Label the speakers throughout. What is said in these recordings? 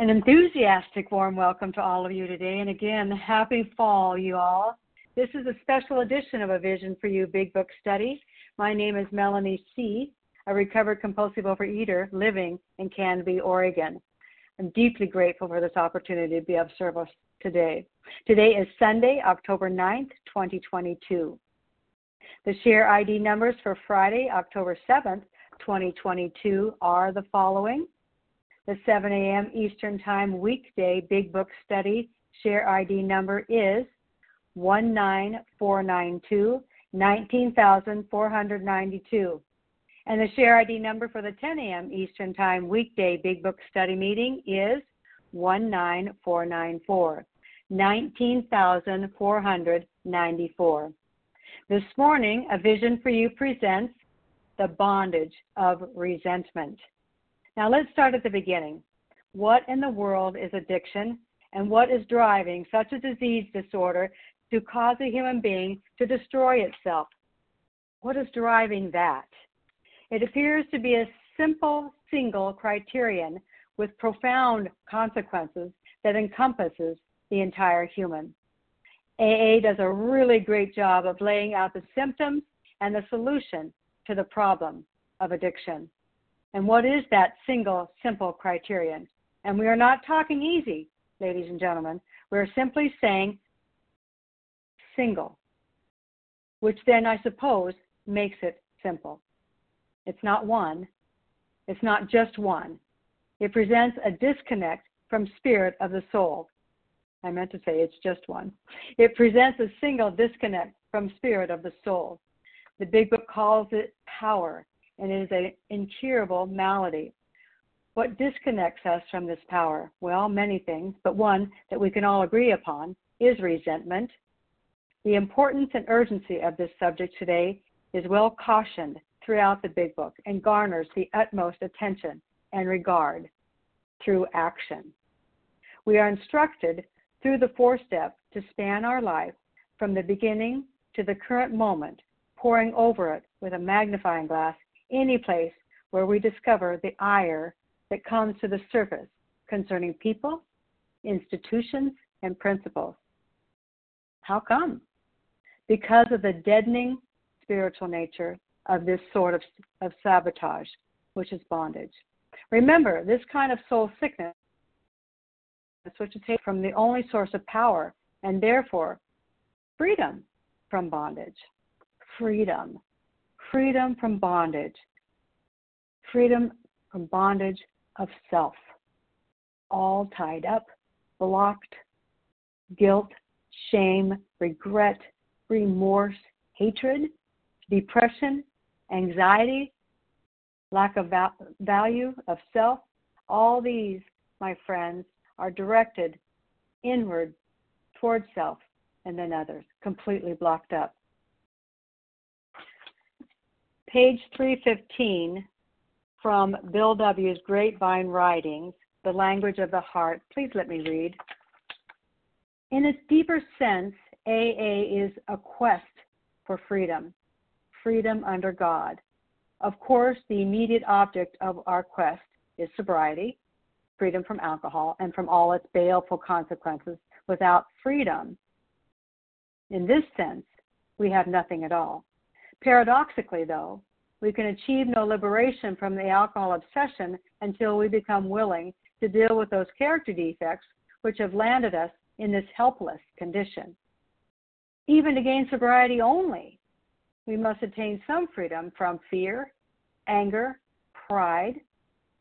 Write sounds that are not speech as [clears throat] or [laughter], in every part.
Speaker 1: An enthusiastic warm welcome to all of you today. And again, happy fall, you all. This is a special edition of A Vision for You Big Book Study. My name is Melanie C., a recovered compulsive overeater living in Canby, Oregon. I'm deeply grateful for this opportunity to be of service today. Today is Sunday, October 9th, 2022. The share ID numbers for Friday, October 7th, 2022 are the following the 7 a.m. Eastern Time weekday Big Book Study share ID number is 19492 19492. And the share ID number for the 10 a.m. Eastern Time weekday Big Book Study meeting is 19494 19494. This morning, A Vision for You presents The Bondage of Resentment. Now let's start at the beginning. What in the world is addiction and what is driving such a disease disorder to cause a human being to destroy itself? What is driving that? It appears to be a simple single criterion with profound consequences that encompasses the entire human. AA does a really great job of laying out the symptoms and the solution to the problem of addiction. And what is that single, simple criterion? And we are not talking easy, ladies and gentlemen. We're simply saying single, which then I suppose makes it simple. It's not one, it's not just one. It presents a disconnect from spirit of the soul. I meant to say it's just one. It presents a single disconnect from spirit of the soul. The big book calls it power and it is an incurable malady. What disconnects us from this power? Well, many things, but one that we can all agree upon is resentment. The importance and urgency of this subject today is well cautioned throughout the big book and garners the utmost attention and regard through action. We are instructed through the four steps to span our life from the beginning to the current moment, poring over it with a magnifying glass any place where we discover the ire that comes to the surface concerning people, institutions, and principles. How come? Because of the deadening spiritual nature of this sort of, of sabotage, which is bondage. Remember, this kind of soul sickness is what you take from the only source of power and therefore freedom from bondage. Freedom freedom from bondage, freedom from bondage of self, all tied up, blocked, guilt, shame, regret, remorse, hatred, depression, anxiety, lack of value of self. All these, my friends, are directed inward towards self and then others, completely blocked up page 315 from Bill W.'s Grapevine Writings, The Language of the Heart. Please let me read. In its deeper sense, AA is a quest for freedom, freedom under God. Of course, the immediate object of our quest is sobriety, freedom from alcohol, and from all its baleful consequences. Without freedom, in this sense, we have nothing at all. Paradoxically, though, we can achieve no liberation from the alcohol obsession until we become willing to deal with those character defects which have landed us in this helpless condition. Even to gain sobriety only, we must attain some freedom from fear, anger, pride,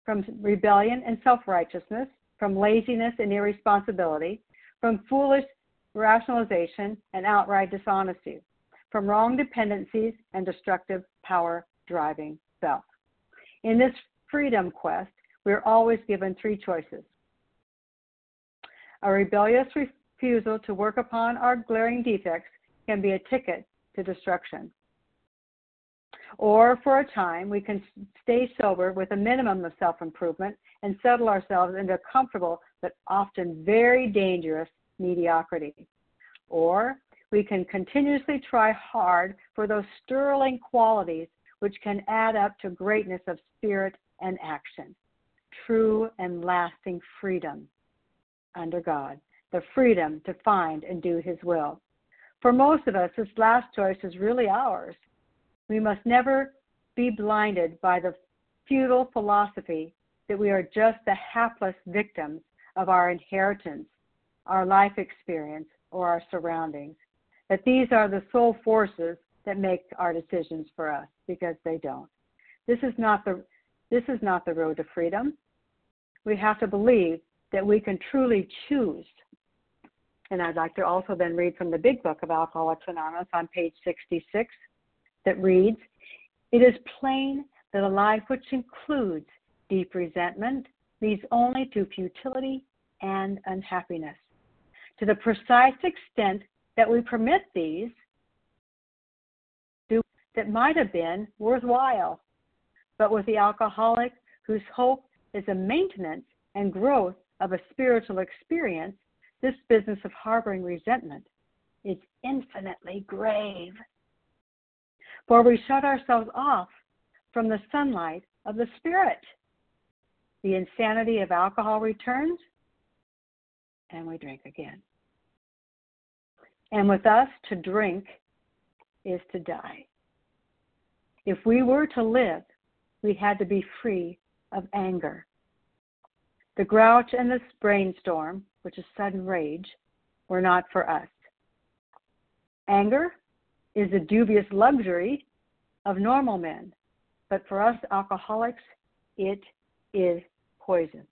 Speaker 1: from rebellion and self righteousness, from laziness and irresponsibility, from foolish rationalization and outright dishonesty from wrong dependencies and destructive power driving self. In this freedom quest, we are always given three choices a rebellious refusal to work upon our glaring defects can be a ticket to destruction. Or for a time, we can stay sober with a minimum of self improvement and settle ourselves into a comfortable but often very dangerous mediocrity. Or we can continuously try hard for those sterling qualities which can add up to greatness of spirit and action. true and lasting freedom under God, the freedom to find and do His will. For most of us, this last choice is really ours. We must never be blinded by the futile philosophy that we are just the hapless victims of our inheritance, our life experience, or our surroundings. That these are the sole forces that make our decisions for us because they don't. This is not the this is not the road to freedom. We have to believe that we can truly choose. And I'd like to also then read from the big book of Alcoholics Anonymous on page 66 that reads It is plain that a life which includes deep resentment leads only to futility and unhappiness. To the precise extent that we permit these, that might have been worthwhile. But with the alcoholic whose hope is a maintenance and growth of a spiritual experience, this business of harboring resentment is infinitely grave. For we shut ourselves off from the sunlight of the Spirit. The insanity of alcohol returns, and we drink again. And with us, to drink is to die. If we were to live, we had to be free of anger. The grouch and the brainstorm, which is sudden rage, were not for us. Anger is the dubious luxury of normal men, but for us alcoholics, it is poison.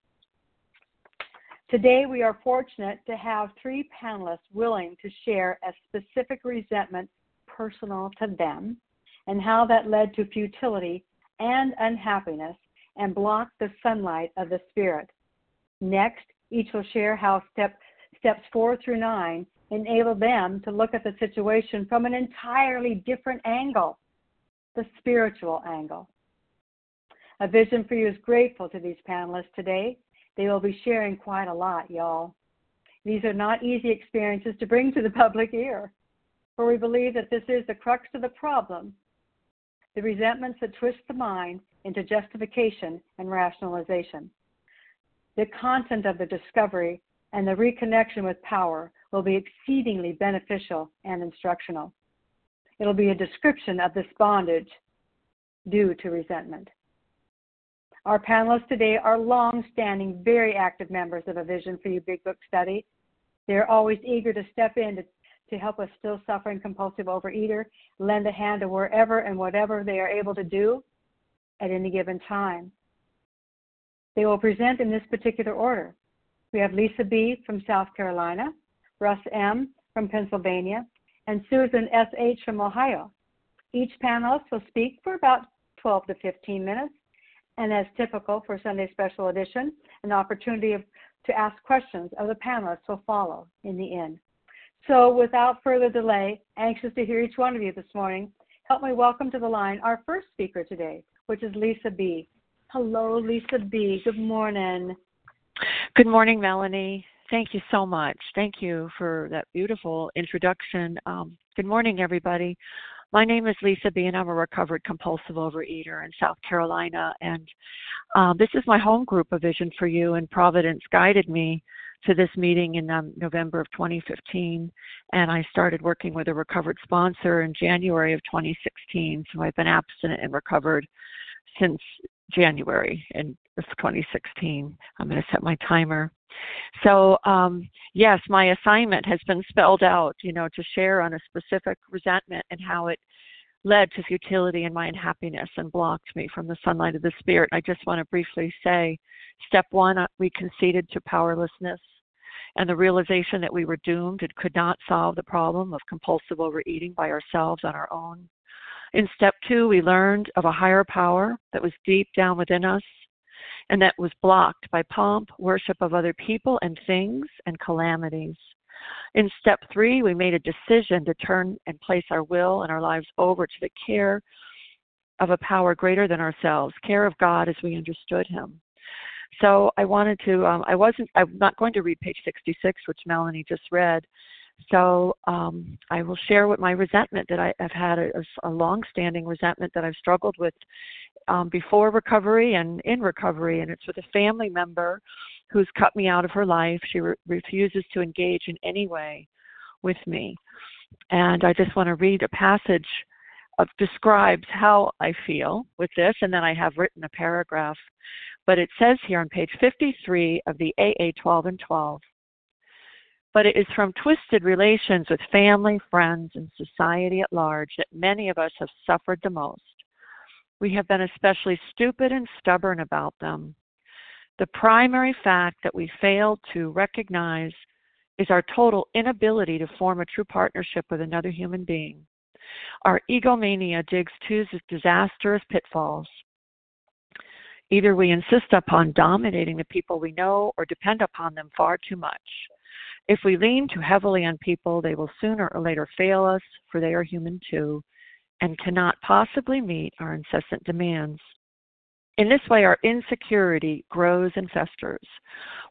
Speaker 1: Today, we are fortunate to have three panelists willing to share a specific resentment personal to them and how that led to futility and unhappiness and blocked the sunlight of the Spirit. Next, each will share how step, steps four through nine enable them to look at the situation from an entirely different angle, the spiritual angle. A Vision for You is grateful to these panelists today. They will be sharing quite a lot, y'all. These are not easy experiences to bring to the [laughs] public ear, for we believe that this is the crux of the problem the resentments that twist the mind into justification and rationalization. The content of the discovery and the reconnection with power will be exceedingly beneficial and instructional. It'll be a description of this bondage due to resentment. Our panelists today are long standing, very active members of a Vision for You Big Book study. They're always eager to step in to to help a still suffering compulsive overeater lend a hand to wherever and whatever they are able to do at any given time. They will present in this particular order. We have Lesa B. from South Carolina, Russ M. from Pennsylvania, and Susan S.H. from Ohio. Each panelist will speak for about 12 to 15 minutes, and as typical for Sunday Special Edition, an opportunity of, to ask questions of the panelists will follow in the end. So, without further delay, anxious to hear each one of you this morning, help me welcome to the line our first speaker today, which is Lesa B. Hello, Lesa B. Good morning.
Speaker 2: Good morning, Melanie. Thank you so much. Thank you for that beautiful introduction. Um, good morning, everybody. My name is Lesa B, and I'm a recovered compulsive overeater in South Carolina. And um, this is my home group, A Vision for You, and Providence guided me to this meeting in um, November of 2015, and I started working with a recovered sponsor in January of 2016. So I've been abstinent and recovered since January in, of 2016. I'm going to set my timer. So um, yes, my assignment has been spelled out. You know, to share on a specific resentment and how it led to futility and my unhappiness and blocked me from the sunlight of the spirit. I just want to briefly say step one, uh, we conceded to powerlessness and the realization that we were doomed and could not solve the problem of compulsive overeating by ourselves on our own. In step two, we learned of a higher power that was deep down within us and that was blocked by pomp, worship of other people and things, and calamities. In step three, we made a decision to turn and place our will and our lives over to the care of a power greater than ourselves, care of God as we understood Him. So I wanted to, um, I wasn't, I'm not going to read page 66, which Melanie just read. So um, I will share what my resentment that I, have had a, a long-standing resentment that I've struggled with um, before recovery and in recovery, and it's with a family member who's cut me out of her life. She re- refuses to engage in any way with me. And I just want to read a passage of describes how I feel with this, and then I have written a paragraph. But it says here on page 53 of the AA 12 and 12 but it is from twisted relations with family, friends, and society at large that many of us have suffered the most. We have been especially stupid and stubborn about them. The primary fact that we fail to recognize is our total inability to form a true partnership with another human being. Our egomania digs two disastrous pitfalls. Either we insist upon dominating the people we know or depend upon them far too much. If we lean too heavily on people, they will sooner or later fail us, for they are human too, and cannot possibly meet our incessant demands. In this way, our insecurity grows and festers.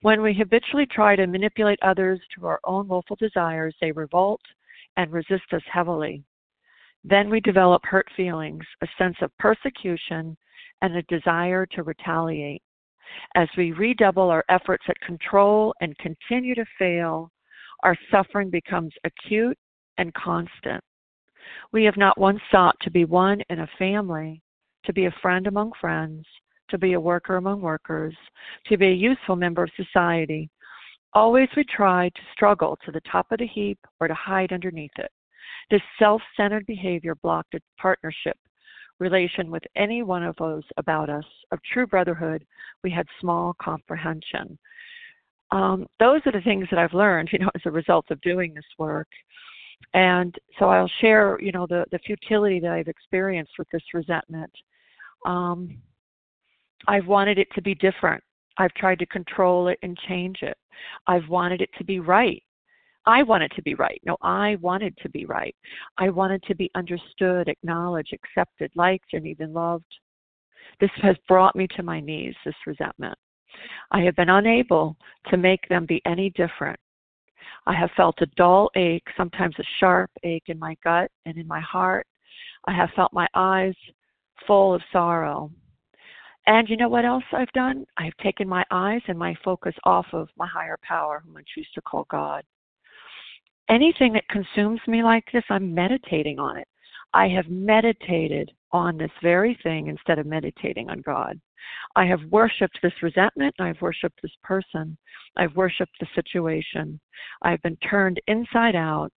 Speaker 2: When we habitually try to manipulate others to our own willful desires, they revolt and resist us heavily. Then we develop hurt feelings, a sense of persecution, and a desire to retaliate. As we redouble our efforts at control and continue to fail, our suffering becomes acute and constant. We have not once sought to be one in a family, to be a friend among friends, to be a worker among workers, to be a useful member of society. Always we try to struggle to the top of the heap or to hide underneath it. This self centered behavior blocked a partnership relation with any one of those about us of true brotherhood, we had small comprehension. Um, those are the things that I've learned, [laughs] you know, as a result of doing this work. And so I'll share, you know, the, the futility that I've experienced with this resentment. Um, I've wanted it to be different. I've tried to control it and change it. I've wanted it to be right. I wanted to be right. No, I wanted to be right. I wanted to be understood, acknowledged, accepted, liked, and even loved. This has brought me to my knees, this resentment. I have been unable to make them be any different. I have felt a dull ache, sometimes a sharp ache in my gut and in my heart. I have felt my eyes full of sorrow. And you know what else I've done? I've taken my eyes and my focus off of my higher power, whom I choose to call God anything that consumes me like this, I'm meditating on it. I have meditated on this very thing instead of meditating on God. I have worshiped this resentment. I've worshiped this person. I've worshiped the situation. I've been turned inside out,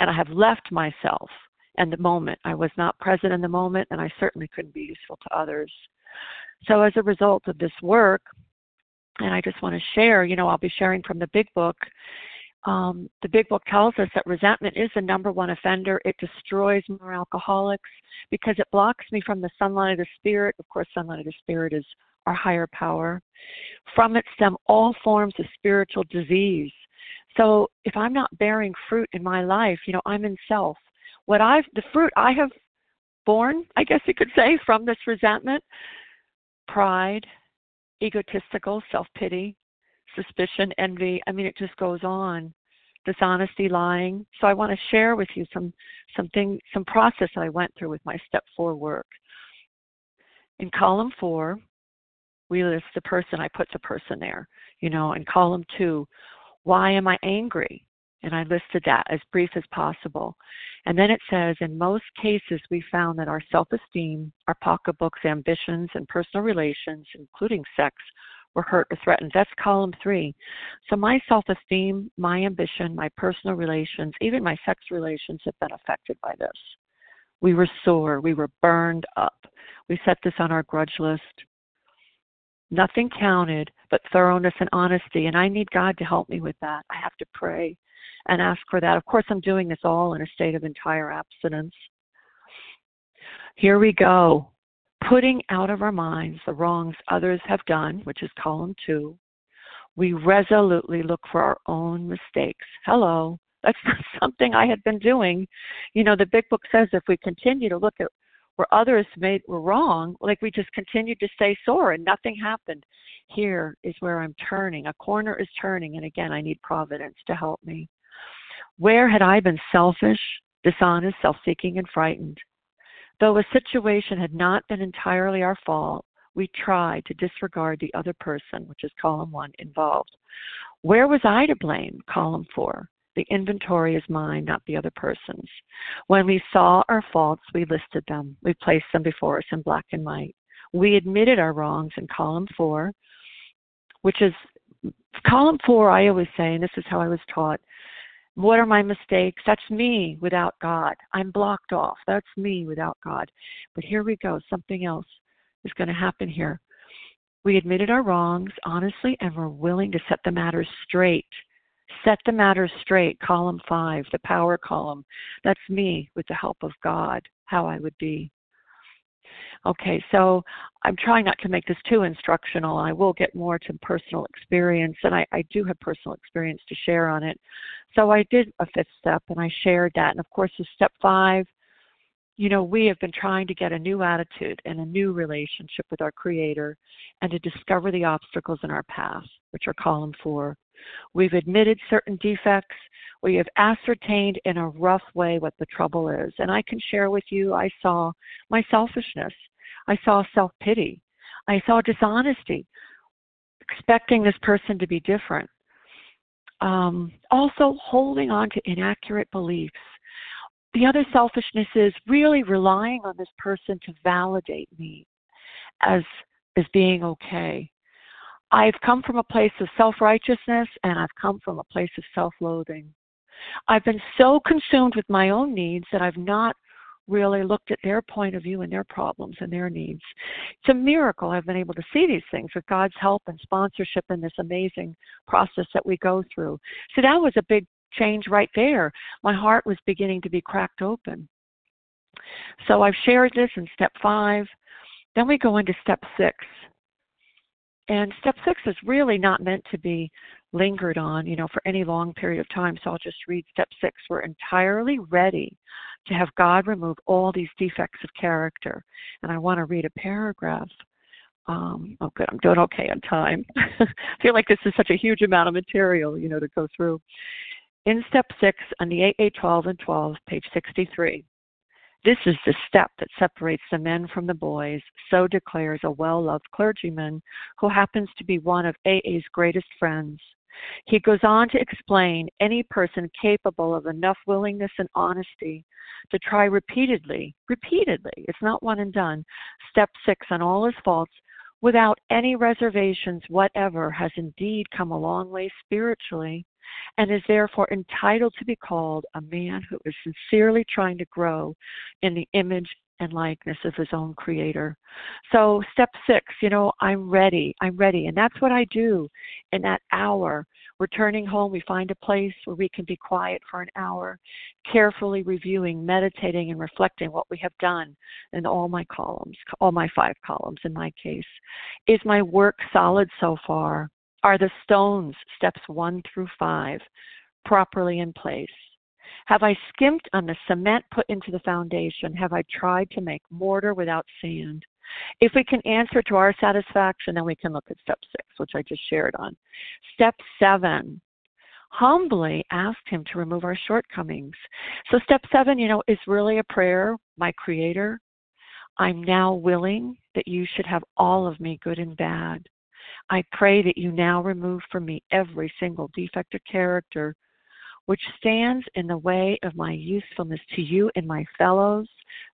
Speaker 2: and I have left myself and the moment. I was not present in the moment, and I certainly couldn't be useful to others. So, as a result of this work, and I just want to share, you know, I'll be sharing from the big book um, the big book tells us that resentment is the number one offender. It destroys more alcoholics because it blocks me from the sunlight of the spirit. Of course, sunlight of the spirit is our higher power. From it stem all forms of spiritual disease. So if I'm not bearing fruit in my life, you know, I'm in self. What I've the fruit I have born, I guess you could say, from this resentment, pride, egotistical self pity, suspicion, envy. I mean, it just goes on. Dishonesty, lying. So I want to share with you some something, some process I went through with my step four work. In column four, we list the person. I put the person there. You know, in column two, why am I angry? And I listed that as brief as possible. And then it says, in most cases, we found that our self esteem, our pocketbooks, ambitions, and personal relations, including sex, were hurt or threatened. That's column three. So my self esteem, my ambition, my personal relations, even my sex relations have been affected by this. We were sore. We were burned up. We set this on our grudge list. Nothing counted but thoroughness and honesty. And I need God to help me with that. I have to pray and ask for that. Of course, I'm doing this all in a state of entire abstinence. Here we go putting out of our minds the wrongs others have done, which is column two, we resolutely look for our own mistakes. Hello, that's [laughs] not something I had been doing. You know, the big book says if we continue to look at where others made were wrong, like we just continued to stay sore and nothing happened. Here is where I'm turning. A corner is turning, and again, I need providence to help me. Where had I been selfish, dishonest, self seeking, and frightened? Though a situation had not been entirely our fault, we tried to disregard the other person, which is column one, involved. Where was I to blame? Column four. The inventory is mine, not the other person's. When we saw our faults, we listed them. We placed them before us in black and white. We admitted our wrongs in column four, which is column four, I always say, and this is how I was taught. What are my mistakes? That's me without God. I'm blocked off. That's me without God. But here we go. Something else is going to happen here. We admitted our wrongs honestly and we're willing to set the matter straight. Set the matter straight, column five, the power column. That's me with the help of God, how I would be. Okay, so I'm trying not to make this too instructional. I will get more to personal experience, and I, I do have personal experience to share on it. So I did a fifth step, and I shared that. And of course, the step five, you know, we have been trying to get a new attitude and a new relationship with our Creator and to discover the obstacles in our path, which are column four. We've admitted certain defects. We have ascertained in a rough way what the trouble is. And I can share with you, I saw my selfishness. I saw self pity. I saw dishonesty, expecting this person to be different. Um, also, holding on to inaccurate beliefs the other selfishness is really relying on this person to validate me as as being okay. I've come from a place of self-righteousness and I've come from a place of self-loathing. I've been so consumed with my own needs that I've not really looked at their point of view and their problems and their needs. It's a miracle I've been able to see these things with God's help and sponsorship in this amazing process that we go through. So that was a big change right there. My heart was beginning to be cracked open. So I've shared this in step five. Then we go into step six. And step six is really not meant to be lingered on, you know, for any long period of time. So I'll just read step six. We're entirely ready to have God remove all these defects of character. And I want to read a paragraph. Um, oh, good. I'm doing okay on time. [laughs] I feel like this is such a huge amount of material, you know, to go through. In step six on the AA 12 and 12, page 63, this is the step that separates the men from the boys, so declares a well loved clergyman who happens to be one of AA's greatest friends. He goes on to explain any person capable of enough willingness and honesty to try repeatedly, repeatedly, it's not one and done, step six on all his faults without any reservations whatever has indeed come a long way spiritually and is therefore entitled to be called a man who is sincerely trying to grow in the image and likeness of his own creator. So, step six, you know, I'm ready. I'm ready. And that's what I do in that hour. Returning home, we find a place where we can be quiet for an hour, carefully reviewing, meditating, and reflecting what we have done in all my columns, all my five columns in my case. Is my work solid so far? Are the stones, steps one through five, properly in place? Have I skimped on the cement put into the foundation? Have I tried to make mortar without sand? If we can answer to our satisfaction, then we can look at step six, which I just shared on. Step seven, humbly asked him to remove our shortcomings. So, step seven, you know, is really a prayer. My Creator, I'm now willing that you should have all of me, good and bad. I pray that you now remove from me every single defect of character which stands in the way of my usefulness to you and my fellows.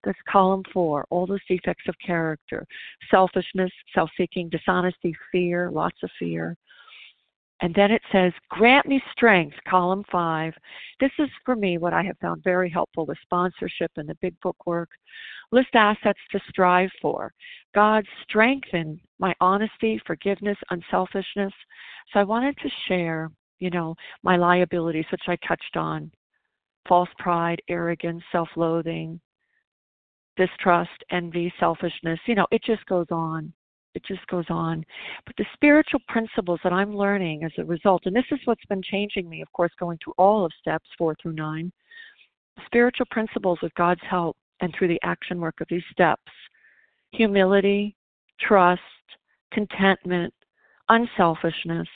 Speaker 2: That's column four, all those defects of character selfishness, self seeking, dishonesty, fear, lots of fear. And then it says, Grant me strength, column five. This is for me what I have found very helpful with sponsorship and the big book work. List assets to strive for. God, strengthen my honesty, forgiveness, unselfishness. So I wanted to share, you know, my liabilities, which I touched on false pride, arrogance, self loathing, distrust, envy, selfishness. You know, it just goes on it just goes on. But the spiritual principles that I'm learning as a result, and this is what's been changing me, of course, going through all of steps four through nine, spiritual principles with God's help and through the action work of these steps humility, trust, contentment, unselfishness,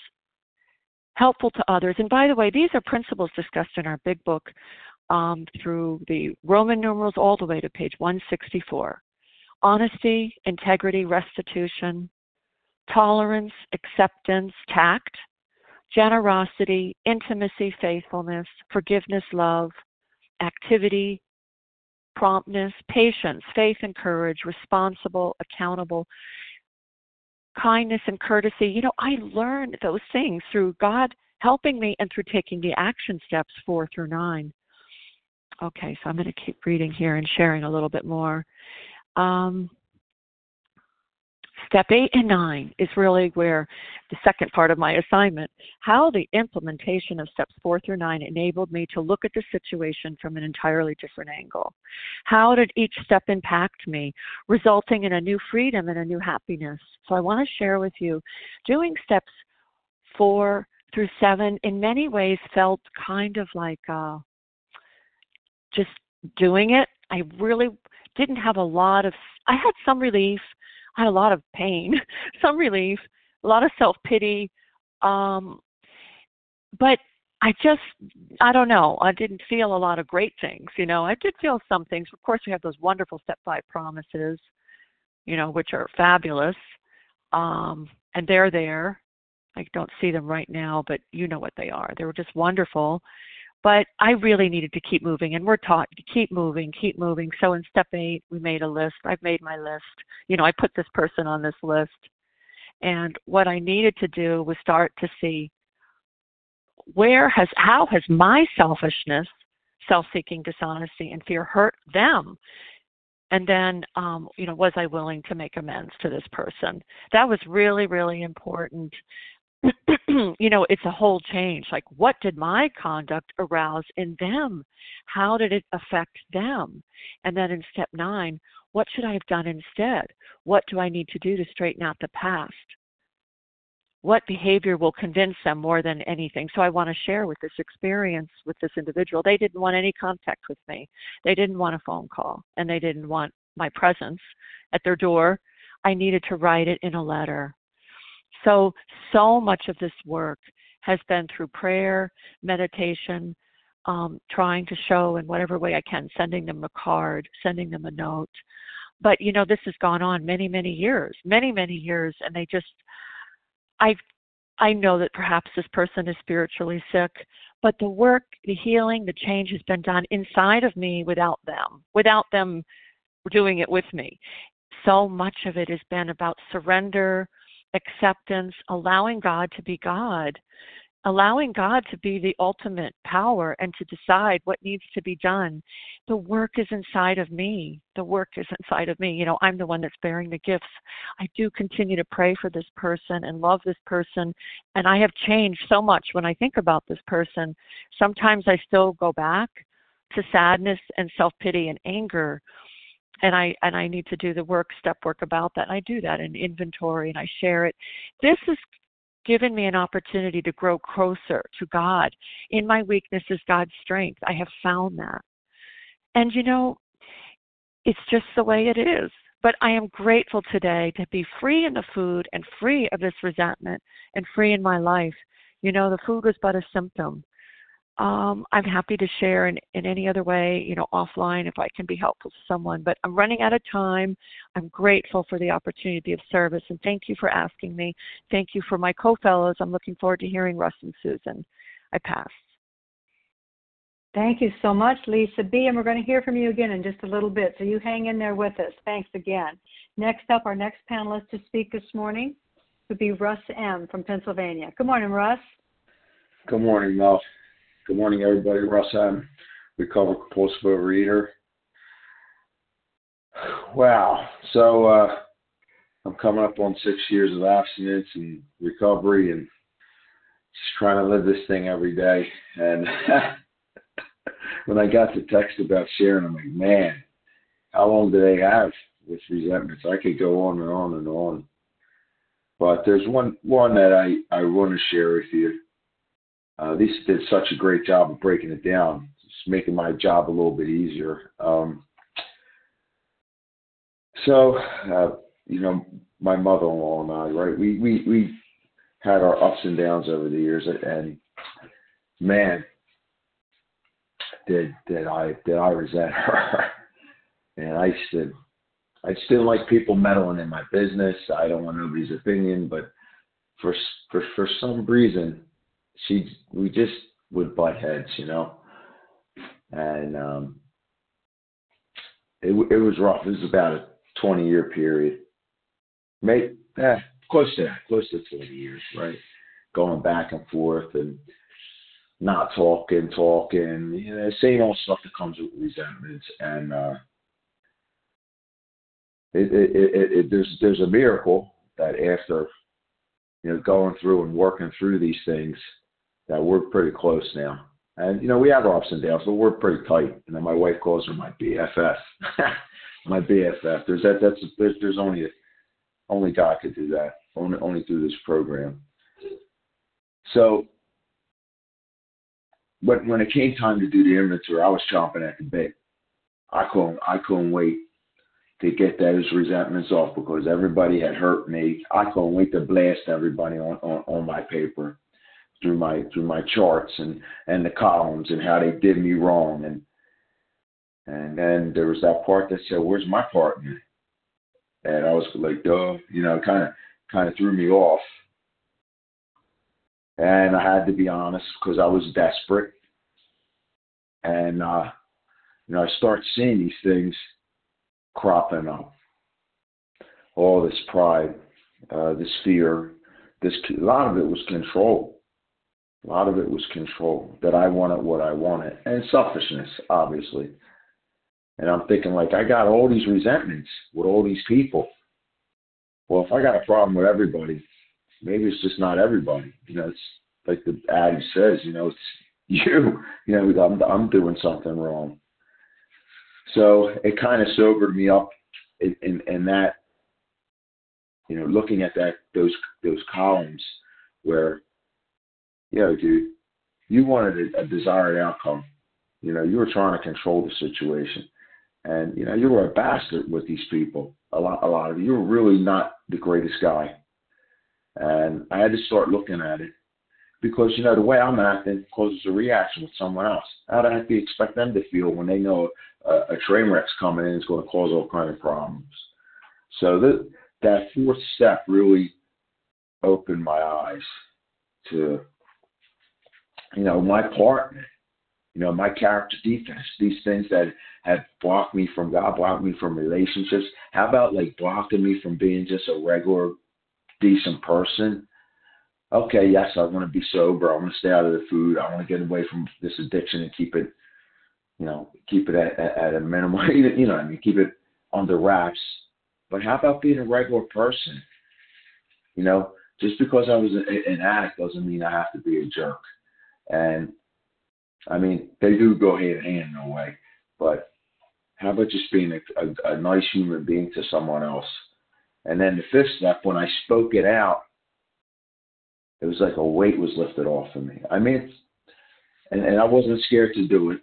Speaker 2: helpful to others. And by the way, these are principles discussed in our big book, um, through the Roman numerals all the way to page 164. Honesty, integrity, restitution, tolerance, acceptance, tact, generosity, intimacy, faithfulness, forgiveness, love, activity, promptness, patience, faith and courage, responsible, accountable, kindness and courtesy. You know, I learned those things through God helping me and through taking the action steps four through nine. Okay, so I'm going to keep reading here and sharing a little bit more. Um, Step eight and nine is really where the second part of my assignment, how the implementation of steps four through nine enabled me to look at the situation from an entirely different angle. How did each step impact me, resulting in a new freedom and a new happiness? So I want to share with you doing steps four through seven in many ways felt kind of like uh, just doing it. I really didn't have a lot of, I had some relief I had a lot of pain, [laughs] some relief, a lot of self pity. Um, but I just, I don't know, I didn't feel a lot of great things. You know, I did feel some things. Of course, we have those wonderful step five promises, you know, which are fabulous. Um, and they're there. I don't see them right now, but you know what they are. They were just wonderful. But I really needed to keep moving, and we're taught to keep moving, keep moving. So in step eight, we made a list. I've made my list. You know, I put this person on this list. And what I needed to do was start to see where has, how has my selfishness, self seeking, dishonesty, and fear hurt them? And then, um, you know, was I willing to make amends to this person? That was really, really important [clears throat] you know, it's a whole change. Like, what did my conduct arouse in them? How did it affect them? And then in step nine, what should I have done instead? What do I need to do to straighten out the past? What behavior will convince them more than anything? So I want to share with this experience with this individual. They didn't want any contact with me. They didn't want a phone call and they didn't want my presence at their door. I needed to write it in a letter so, so much of this work has been through prayer, meditation, um, trying to show in whatever way I can, sending them a card, sending them a note. But you know, this has gone on many, many years, many, many years, and they just, I, I know that perhaps this person is spiritually sick, but the work, the healing, the change has been done inside of me without them, without them doing it with me. So much of it has been about surrender, acceptance, allowing God to be God, allowing God to be the ultimate power and to decide what needs to be done. The work is inside of me. The work is inside of me. You know, I'm the one that's bearing the gifts. I do continue to pray for this person and love this person. And I have changed so much when I think about this person. Sometimes I still go back to sadness and self pity and anger and I and I need to do the work step work about that. And I do that in inventory and I share it. This has given me an opportunity to grow closer to God. In my weakness is God's strength. I have found that. And you know, it's just the way it is. But I am grateful today to be free in the food and free of this resentment and free in my life. You know, the food was but a symptom um, I'm happy to share in, in any other way, you know, offline if I can be helpful to someone. But I'm running out of time. I'm grateful for the opportunity of service and thank you for asking me. Thank you for my co-fellows. I'm looking forward to hearing Russ and Susan. I pass.
Speaker 1: Thank you so much, Lesa B. And we're going to hear from you again in just a little bit. So you hang in there with us. Thanks again. Next up, our next panelist to speak this morning would be Russ M. from Pennsylvania. Good morning, Russ.
Speaker 3: Good morning, Mel. Good morning, everybody. Russ M. Recover compulsive overeater. Wow. So uh, I'm coming up on six years of abstinence and recovery and just trying to live this thing every day. And [laughs] when I got the text about sharing, I'm like, man, how long do they have with resentments? I could go on and on and on. But there's one one that I, I want to share with you. Uh, Lesa did such a great job of breaking it down, just making my job a little bit easier. Um, so, uh, you know, my mother-in-law and I, right? We we we had our ups and downs over the years, and man, did did I did I resent her. [laughs] and I said I didn't like people meddling in my business. I don't want nobody's opinion, but for for for some reason, she we just would butt heads, you know. And um, it it was rough. It was about a 20 year period, maybe eh, close to that, close to 20 years, right? Going back and forth and not talking, talking, you know, same old stuff that comes with resentments. And uh, it, it, it, it, there's there's a miracle that after you know going through and working through these things, that we're pretty close now. And you know, we have ups and downs, but we're pretty tight. And then my wife calls her my BFF, [laughs] my BFF. There's that. That's there's there's only a, only God could do that. Only only through this program. So but when it came time to do the inventory, I was chomping at the bit. I couldn't I couldn't wait to get those resentments off because everybody had hurt me. I couldn't wait to blast everybody on, on, on my paper through my through my charts and, and the columns and how they did me wrong and and then there was that part that said, Where's my partner? And I was like, duh, you know, kinda kinda threw me off. And I had to be honest because I was desperate. And, uh, you know, I start seeing these things cropping up. All this pride, uh, this fear, this a lot of it was control. A lot of it was control that I wanted what I wanted, and selfishness, obviously. And I'm thinking like I got all these resentments with all these people. Well, if I got a problem with everybody, maybe it's just not everybody. You know, it's like the adage says, you know, it's you. [laughs] You know, I'm I'm doing something wrong. So it kind of sobered me up in, in, in that, you know, looking at that those those columns where, you dude, you wanted a, a desired outcome. You know, you were trying to control the situation, and you know, you were a bastard with these people. A lot, a lot of you. You were really not the greatest guy, and I had to start looking at it because you know the way I'm acting causes a reaction with someone else. How do I expect them to feel when they know a, a train wreck's coming in is going to cause all kinds of problems? So that that fourth step really opened my eyes to you know my partner, you know my character defense, these things that have blocked me from God, blocked me from relationships. How about like blocking me from being just a regular decent person? okay, yes, I want to be sober. I want to stay out of the food. I want to get away from this addiction and keep it, you know, keep it at, at a minimum. [laughs] you know, I mean, keep it under wraps. But how about being a regular person? You know, just because I was an addict doesn't mean I have to be a jerk. And I mean, they do go hand in hand in a way. But how about just being a, a, a nice human being to someone else? And then the fifth step, when I spoke it out, it was like a weight was lifted off of me. I mean, and, and I wasn't scared to do it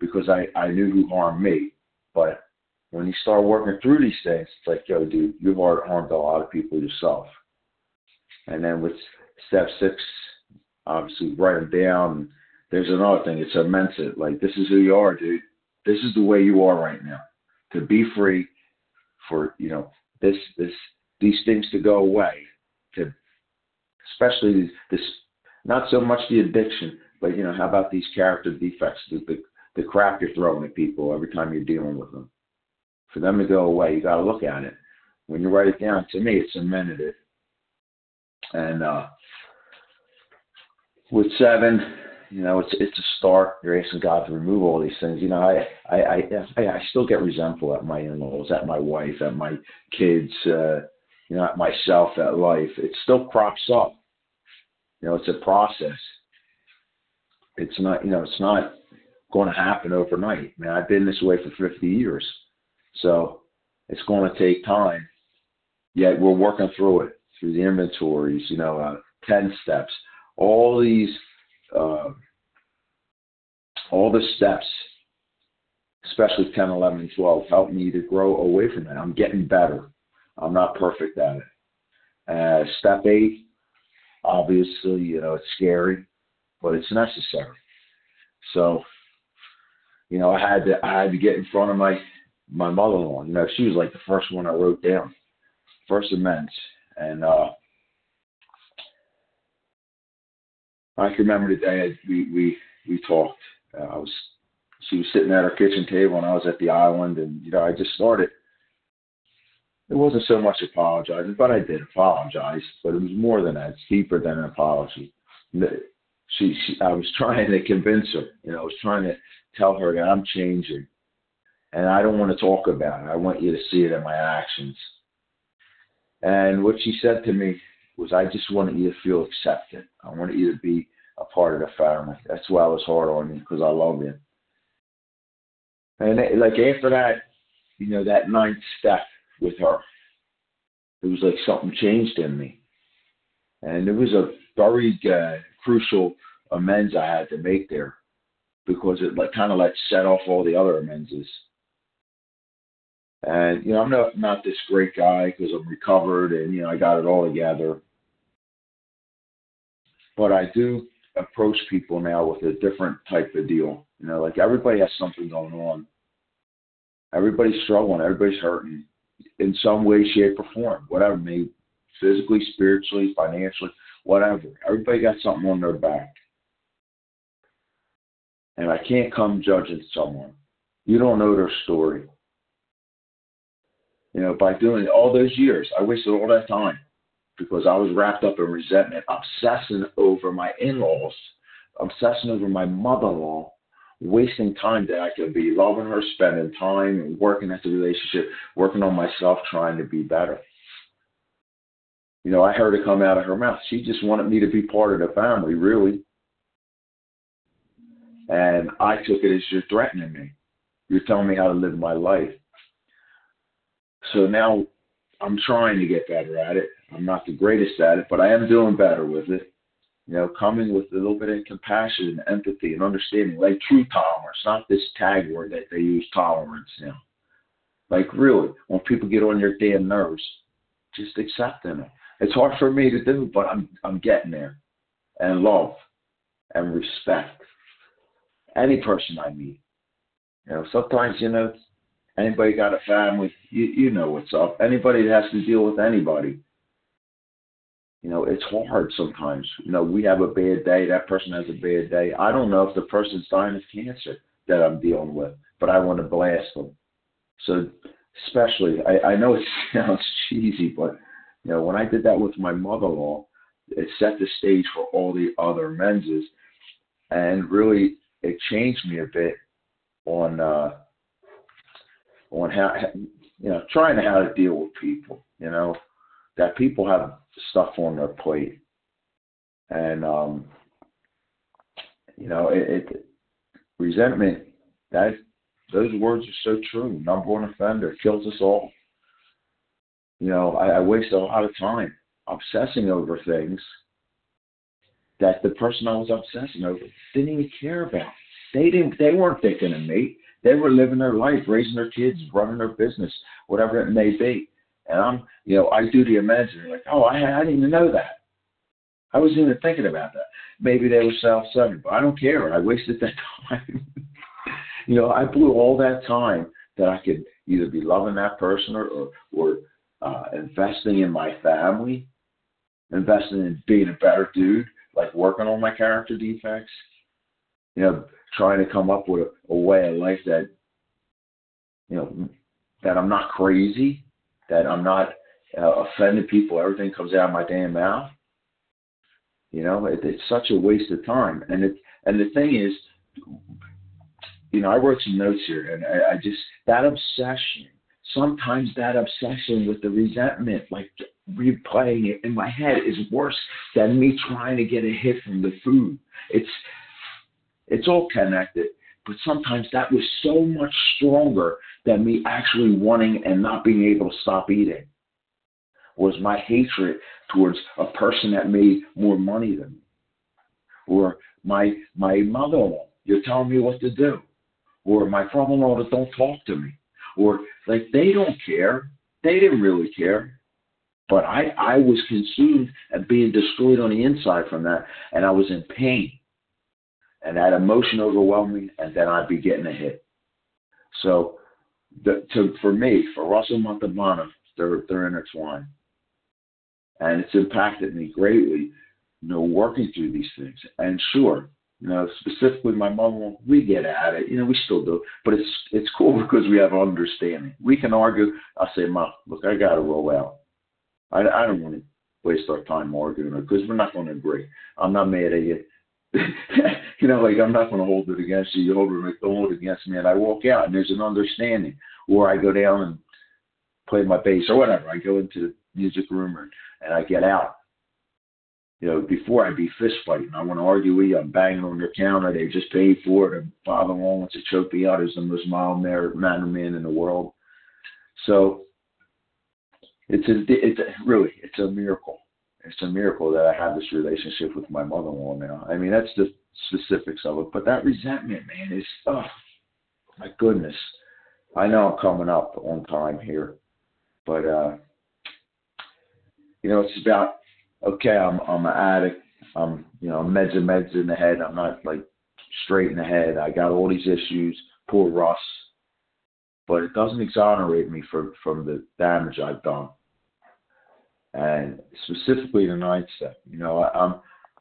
Speaker 3: because I, I knew who harmed me. But when you start working through these things, it's like, yo, dude, you've harmed a lot of people yourself. And then with step six, obviously write them down. There's another thing. It cements it. Like, this is who you are, dude. This is the way you are right now. To be free for, you know, this, this, these things to go away. To especially this, not so much the addiction, but you know, how about these character defects, the, the, the crap you're throwing at people every time you're dealing with them. For them to go away, you got to look at it. When you write it down, to me, it's cemented it. And uh, with seven, you know, it's it's a start. You're asking God to remove all these things. You know, I I I, I still get resentful at my in-laws, at my wife, at my kids. Uh, you know, at myself, at life, it still crops up. You know, it's a process. It's not, you know, it's not going to happen overnight. I mean, I've been this way for 50 years. So it's going to take time. Yet we're working through it, through the inventories, you know, uh, 10 steps. All these, uh, all the steps, especially 10, 11, and 12, help me to grow away from it. I'm getting better. I'm not perfect at it. Uh, step eight, obviously, you know, it's scary, but it's necessary. So you know, I had to I had to get in front of my my mother-in-law. You know, she was like the first one I wrote down, first amends, and uh, I can remember the day we we we talked. Uh, I was she was sitting at our kitchen table and I was at the island, and you know, I just started. It wasn't so much apologizing, but I did apologize. But it was more than that. It's deeper than an apology. She, she, I was trying to convince her. You know, I was trying to tell her that I'm changing, and I don't want to talk about it. I want you to see it in my actions. And what she said to me was, I just wanted you to feel accepted. I wanted you to be a part of the family. That's why I was hard on you because I love you. And it, like after that, you know, that ninth step with her, it was like something changed in me, and it was a very uh, crucial amends I had to make there because it like kind of like set off all the other amenses. And you know, I'm not not this great guy because I'm recovered and you know I got it all together. But I do approach people now with a different type of deal. You know, like everybody has something going on. Everybody's struggling. Everybody's hurting in some way, shape, or form. Whatever, maybe physically, spiritually, financially, whatever. Everybody got something on their back. And I can't come judging someone. You don't know their story. You know, by doing all those years, I wasted all that time because I was wrapped up in resentment, obsessing over my in laws, obsessing over my mother in law, wasting time that I could be loving her, spending time working at the relationship, working on myself, trying to be better. You know, I heard it come out of her mouth. She just wanted me to be part of the family, really. And I took it as you're threatening me. You're telling me how to live my life. So now I'm trying to get better at it. I'm not the greatest at it, but I am doing better with it. You know, coming with a little bit of compassion and empathy and understanding, like true tolerance, not this tag word that they use tolerance now. Like really, when people get on your damn nerves, just accepting it. It's hard for me to do, but I'm I'm getting there. And love and respect. Any person I meet. You know, sometimes, you know, anybody got a family, you you know what's up. Anybody that has to deal with anybody. You know, it's hard sometimes. You know, we have a bad day, that person has a bad day. I don't know if the person's dying of cancer that I'm dealing with, but I want to blast them. So especially I, I know it [laughs] sounds cheesy, but you know, when I did that with my mother-in-law, it set the stage for all the other menses, and really it changed me a bit on uh, on how you know trying to how to deal with people. You know that people have stuff on their plate, and um, you know it, it resentment that those words are so true. Number one offender kills us all. You know, I, I waste a lot of time obsessing over things that the person I was obsessing over didn't even care about. They didn't. They weren't thinking of me. They were living their life, raising their kids, running their business, whatever it may be. And I'm, you know, I do the and like, oh, I, I didn't even know that. I wasn't even thinking about that. Maybe they were self-centered, but I don't care. I wasted that [laughs] time. you know, I blew all that time that I could either be loving that person or, or, or uh, investing in my family, investing in being a better dude, like working on my character defects, you know, trying to come up with a, a way of life that, you know, that I'm not crazy, that I'm not uh, offending people. Everything comes out of my damn mouth. You know, it, it's such a waste of time. And it and the thing is, you know, I wrote some notes here, and I, I just that obsession sometimes that obsession with the resentment, like replaying it in my head, is worse than me trying to get a hit from the food. It's it's all connected, but sometimes that was so much stronger than me actually wanting and not being able to stop eating. Was my hatred towards a person that made more money than me, or my my mother-in-law, you're telling me what to do, or my father-in-law that don't talk to me or like they don't care. They didn't really care. But I, I was consumed and being destroyed on the inside from that, and I was in pain. And that emotion overwhelmed me, and then I'd be getting a hit. So, the, to, for me, for Russell Montalbano, they're they're intertwined, and it's impacted me greatly. You know, working through these things, and sure, you know, specifically my mom, we get at it. You know, we still do, but it's it's cool [laughs] because we have understanding. We can argue. I say, Mom, look, I got to roll out. I, I don't want to waste our time arguing because we're not going to agree. I'm not mad at you. [laughs] you know, like I'm not going to hold it against you. You hold it, hold it against me, and I walk out, and there's an understanding. Or I go down and play my bass or whatever. I go into the music room and, and I get out you know, before I'd be fist fighting. I want to argue with you. I'm banging on your counter. They just paid for it. And Father Long wants to choke me out as the most mild mannered man in the world. So it's a, it's a, really, it's a miracle. It's a miracle that I have this relationship with my mother-in-law now. I mean, that's the specifics of it. But that resentment, man, is, oh, my goodness. I know I'm coming up on time here, but, uh, you know, it's about okay, I'm I'm an addict. I'm you know meds and meds in the head. I'm not like straight in the head. I got all these issues. Poor Russ, but it doesn't exonerate me from from the damage I've done. And specifically the ninth step. You know, I, I'm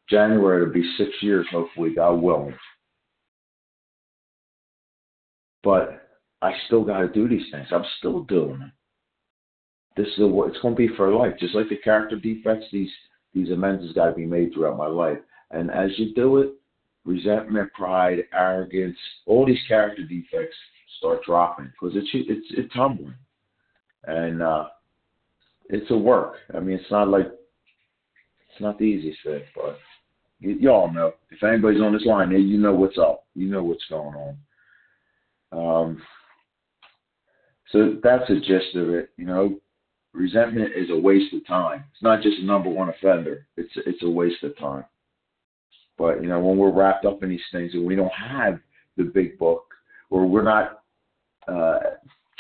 Speaker 3: January it'll be six years, hopefully, God willing. But I still got to do these things. I'm still doing it. This is what it's going to be for life. Just like the character defects, these these amends has got to be made throughout my life. And as you do it, resentment, pride, arrogance, all these character defects start dropping because it's it's it's humbling, and uh, it's a work. I mean, it's not like it's not the easiest thing, but you, you all know. If anybody's on this line, you know what's up. You know what's going on. Um, so that's the gist of it. You know, resentment is a waste of time. It's not just a number one offender. It's it's a waste of time. But you know, when we're wrapped up in these things and we don't have the big book, or we're not, uh,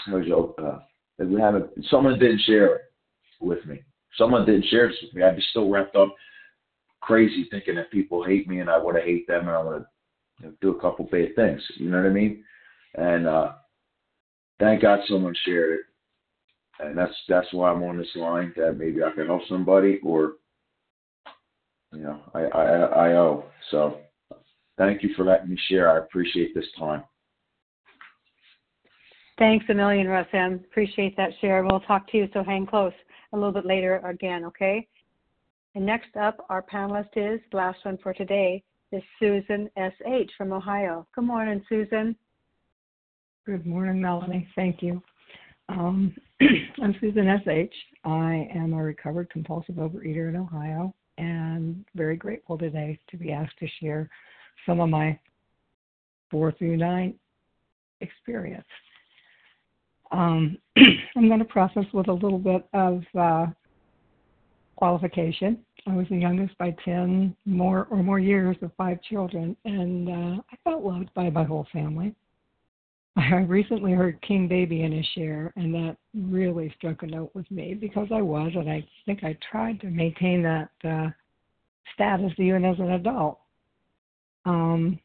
Speaker 3: uh, we haven't, someone didn't share it with me. Someone didn't share this with me. I'd be still wrapped up, crazy, thinking that people hate me and I want to hate them and I want to do a couple bad things. You know what I mean? And uh, thank God someone shared it and that's that's why I'm on this line that maybe I can help somebody or you know I I, I owe. So thank you for letting me share. I appreciate this time.
Speaker 1: Thanks a million, Russ M. Appreciate that share. We'll talk to you, so hang close a little bit later again, okay? And next up, our panelist is, last one for today, is Susan S.H. from Ohio. Good morning, Susan.
Speaker 4: Good morning, Melanie. Thank you. Um, [clears throat] I'm Susan S.H. I am a recovered compulsive overeater in Ohio and very grateful today to be asked to share some of my four through nine experience. Um, [clears throat] I'm going to process with a little bit of uh, qualification. I was the youngest by 10 more or more years of five children, and uh, I felt loved by my whole family. [laughs] I recently heard King Baby in his share, and that really struck a note with me because I was, and I think I tried to maintain that uh, status even as an adult. Um,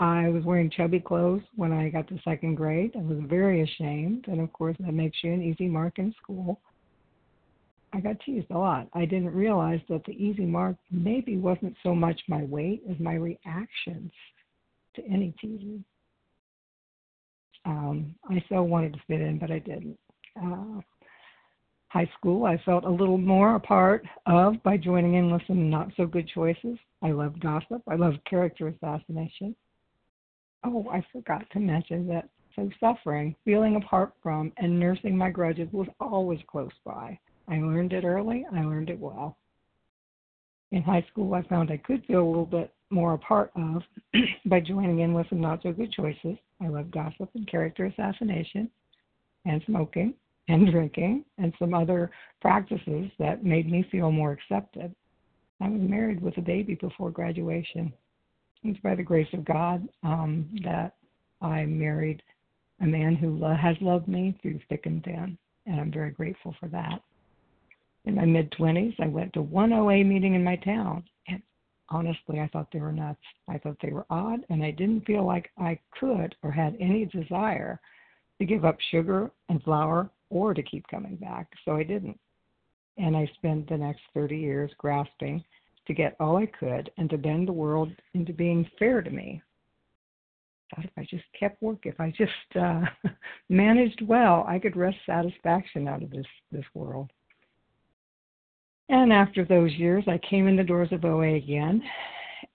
Speaker 4: I was wearing chubby clothes when I got to second grade. I was very ashamed, and of course, that makes you an easy mark in school. I got teased a lot. I didn't realize that the easy mark maybe wasn't so much my weight as my reactions to any teasing. Um, I so wanted to fit in, but I didn't. Uh, high school, I felt a little more a part of by joining in with some not so good choices. I loved gossip. I loved character assassination. Oh, I forgot to mention that so suffering, feeling apart from, and nursing my grudges was always close by. I learned it early. I learned it well. In high school, I found I could feel a little bit more a part of [clears throat] by joining in with some not so good choices. I love gossip and character assassination and smoking and drinking and some other practices that made me feel more accepted. I was married with a baby before graduation. It's by the grace of God um, that I married a man who has loved me through thick and thin, and I'm very grateful for that. In my mid 20s, I went to one OA meeting in my town, and honestly, I thought they were nuts. I thought they were odd, and I didn't feel like I could or had any desire to give up sugar and flour or to keep coming back, so I didn't. And I spent the next 30 years grasping to get all I could and to bend the world into being fair to me. If I just kept work, if I just uh, [laughs] managed well, I could wrest satisfaction out of this this world. And after those years, I came in the doors of OA again,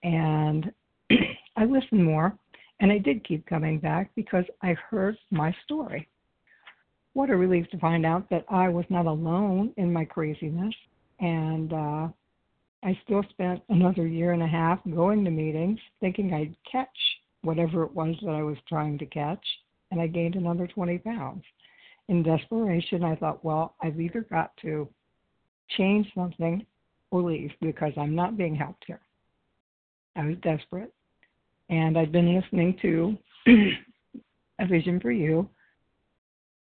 Speaker 4: and [clears throat] I listened more, and I did keep coming back because I heard my story. What a relief to find out that I was not alone in my craziness, and uh, I still spent another year and a half going to meetings, thinking I'd catch whatever it was that I was trying to catch, and I gained another 20 pounds. In desperation, I thought, well, I've either got to change something or leave because I'm not being helped here. I was desperate. And I'd been listening to [clears throat] A Vision for You,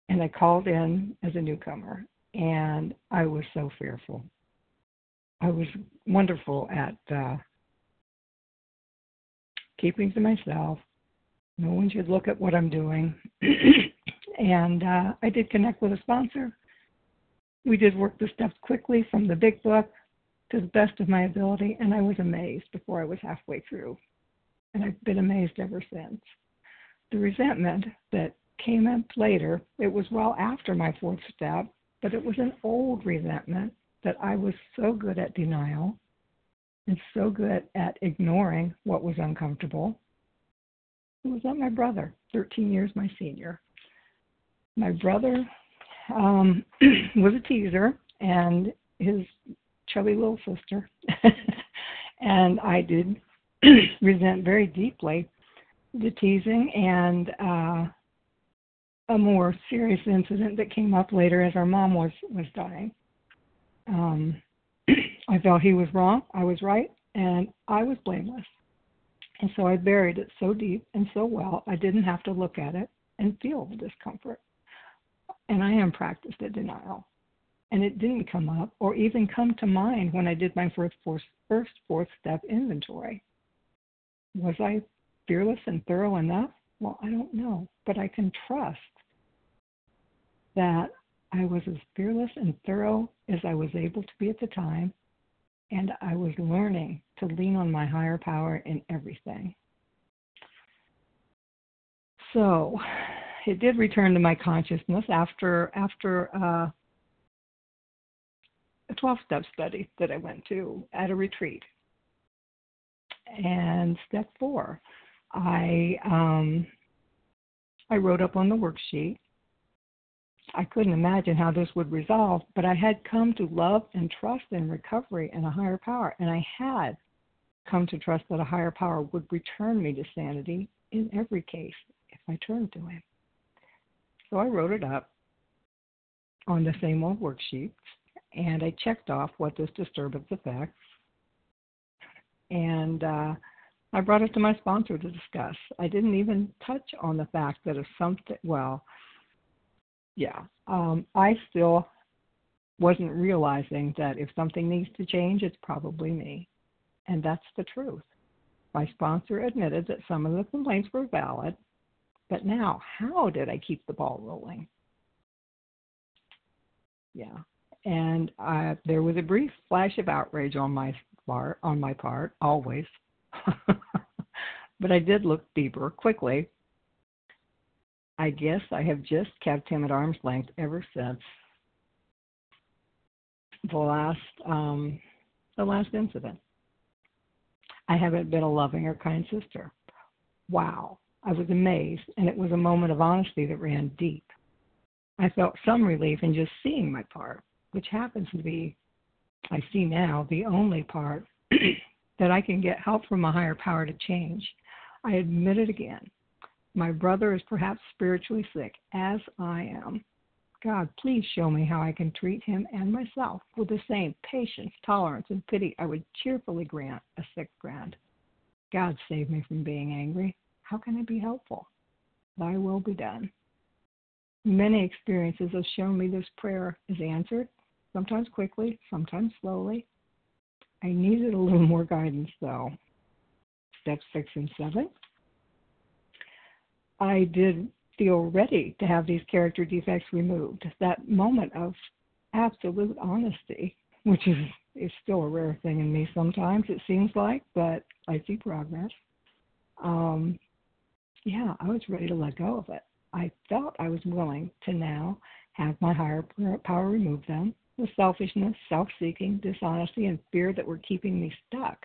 Speaker 4: and I called in as a newcomer, and I was so fearful. I was wonderful at uh, keeping to myself. No one should look at what I'm doing. [clears throat] and uh, I did connect with a sponsor we did work the steps quickly from the big book to the best of my ability, and I was amazed before I was halfway through. And I've been amazed ever since. The resentment that came up later, it was well after my fourth step, but it was an old resentment that I was so good at denial and so good at ignoring what was uncomfortable. It was at my brother, 13 years my senior. My brother um, [clears throat] was a teaser and his chubby little sister. [laughs] and I did [clears throat] resent very deeply the teasing and uh, a more serious incident that came up later as our mom was was dying. Um, [clears throat] I felt he was wrong, I was right, and I was blameless. And so I buried it so deep and so well, I didn't have to look at it and feel the discomfort and I am practiced at denial. And it didn't come up or even come to mind when I did my first first fourth step inventory. Was I fearless and thorough enough? Well, I don't know, but I can trust that I was as fearless and thorough as I was able to be at the time, and I was learning to lean on my higher power in everything. So, it did return to my consciousness after after uh, a 12 step study that I went to at a retreat. And step four, I um, I wrote up on the worksheet. I couldn't imagine how this would resolve, but I had come to love and trust in recovery and a higher power, and I had come to trust that a higher power would return me to sanity in every case if I turned to him. So I wrote it up on the same old worksheets and I checked off what this disturbance affects. And uh, I brought it to my sponsor to discuss. I didn't even touch on the fact that if something, well, yeah, um, I still wasn't realizing that if something needs to change, it's probably me. And that's the truth. My sponsor admitted that some of the complaints were valid, but now, how did I keep the ball rolling? Yeah. And I, there was a brief flash of outrage on my part, on my part, always. [laughs] but I did look deeper quickly. I guess I have just kept him at arm's length ever since the last um, the last incident. I haven't been a loving or kind sister. Wow. I was amazed, and it was a moment of honesty that ran deep. I felt some relief in just seeing my part, which happens to be, I see now, the only part [clears throat] that I can get help from a higher power to change. I admit it again. My brother is perhaps spiritually sick, as I am. God, please show me how I can treat him and myself with the same patience, tolerance, and pity I would cheerfully grant a sick friend. God save me from being angry. How can I be helpful? Thy will be done. Many experiences have shown me this prayer is answered, sometimes quickly, sometimes slowly. I needed a little more guidance though. Step six and seven. I did feel ready to have these character defects removed. That moment of absolute honesty, which is, is still a rare thing in me sometimes, it seems like, but I see progress. Um, yeah, I was ready to let go of it. I felt I was willing to now have my higher power remove them the selfishness, self seeking, dishonesty, and fear that were keeping me stuck.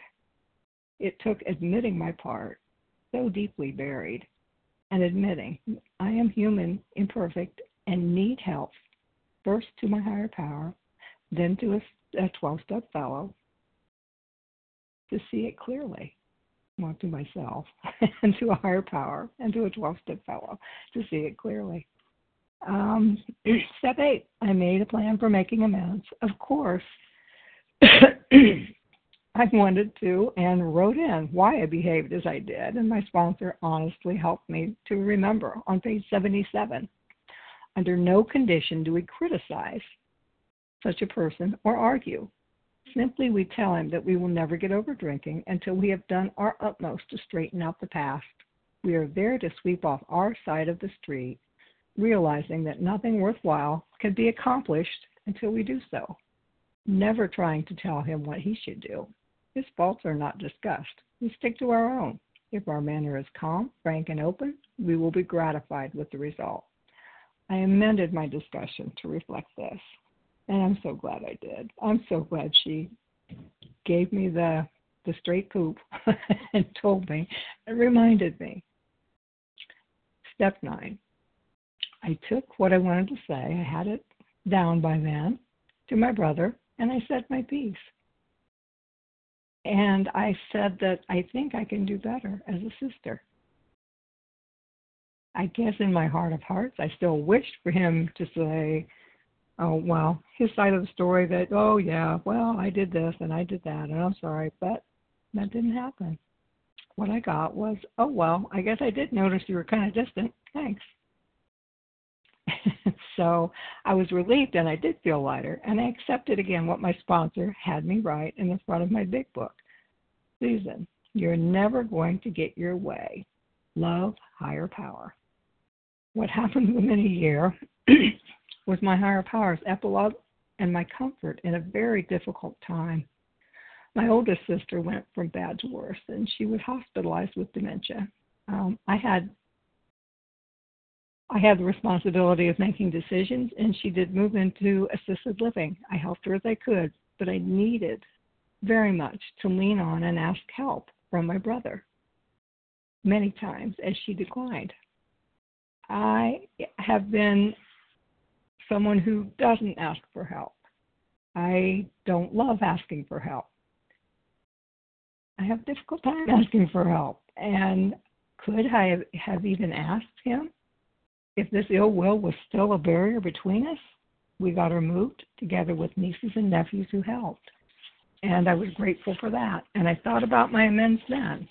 Speaker 4: It took admitting my part, so deeply buried, and admitting I am human, imperfect, and need help, first to my higher power, then to a 12 step fellow, to see it clearly. Well, to myself, [laughs] and to a higher power, and to a 12 step fellow, to see it clearly. Um, [clears throat] step eight, I made a plan for making amends. Of course, [clears throat] I wanted to and wrote in why I behaved as I did, and my sponsor honestly helped me to remember on page 77. Under no condition do we criticize such a person or argue. Simply, we tell him that we will never get over drinking until we have done our utmost to straighten out the past. We are there to sweep off our side of the street realizing that nothing worthwhile can be accomplished until we do so, never trying to tell him what he should do. His faults are not discussed. We stick to our own. If our manner is calm, frank, and open, we will be gratified with the result. I amended my discussion to reflect this, and I'm so glad I did. I'm so glad she gave me the the straight poop [laughs] and told me and reminded me. Step nine I took what I wanted to say, I had it down by then, to my brother, and I said my piece. And I said that I think I can do better as a sister. I guess in my heart of hearts, I still wished for him to say, oh, well, his side of the story that, oh, yeah, well, I did this and I did that, and I'm sorry, but that didn't happen. What I got was, oh, well, I guess I did notice you were kind of distant. Thanks. [laughs] so I was relieved and I did feel lighter. And I accepted again what my sponsor had me write in the front of my big book Susan, you're never going to get your way. Love higher power. What happened within a year [clears throat] was my higher power's epilogue and my comfort in a very difficult time. My oldest sister went from bad to worse, and she was hospitalized with dementia. Um, I had I had the responsibility of making decisions, and she did move into assisted living. I helped her as I could, but I needed very much to lean on and ask help from my brother many times as she declined. I have been someone who doesn't ask for help. I don't love asking for help. I have difficult time [laughs] asking for help. And could I have even asked him if this ill will was still a barrier between us, we got her moved together with nieces and nephews who helped. And I was grateful for that. And I thought about my amends then.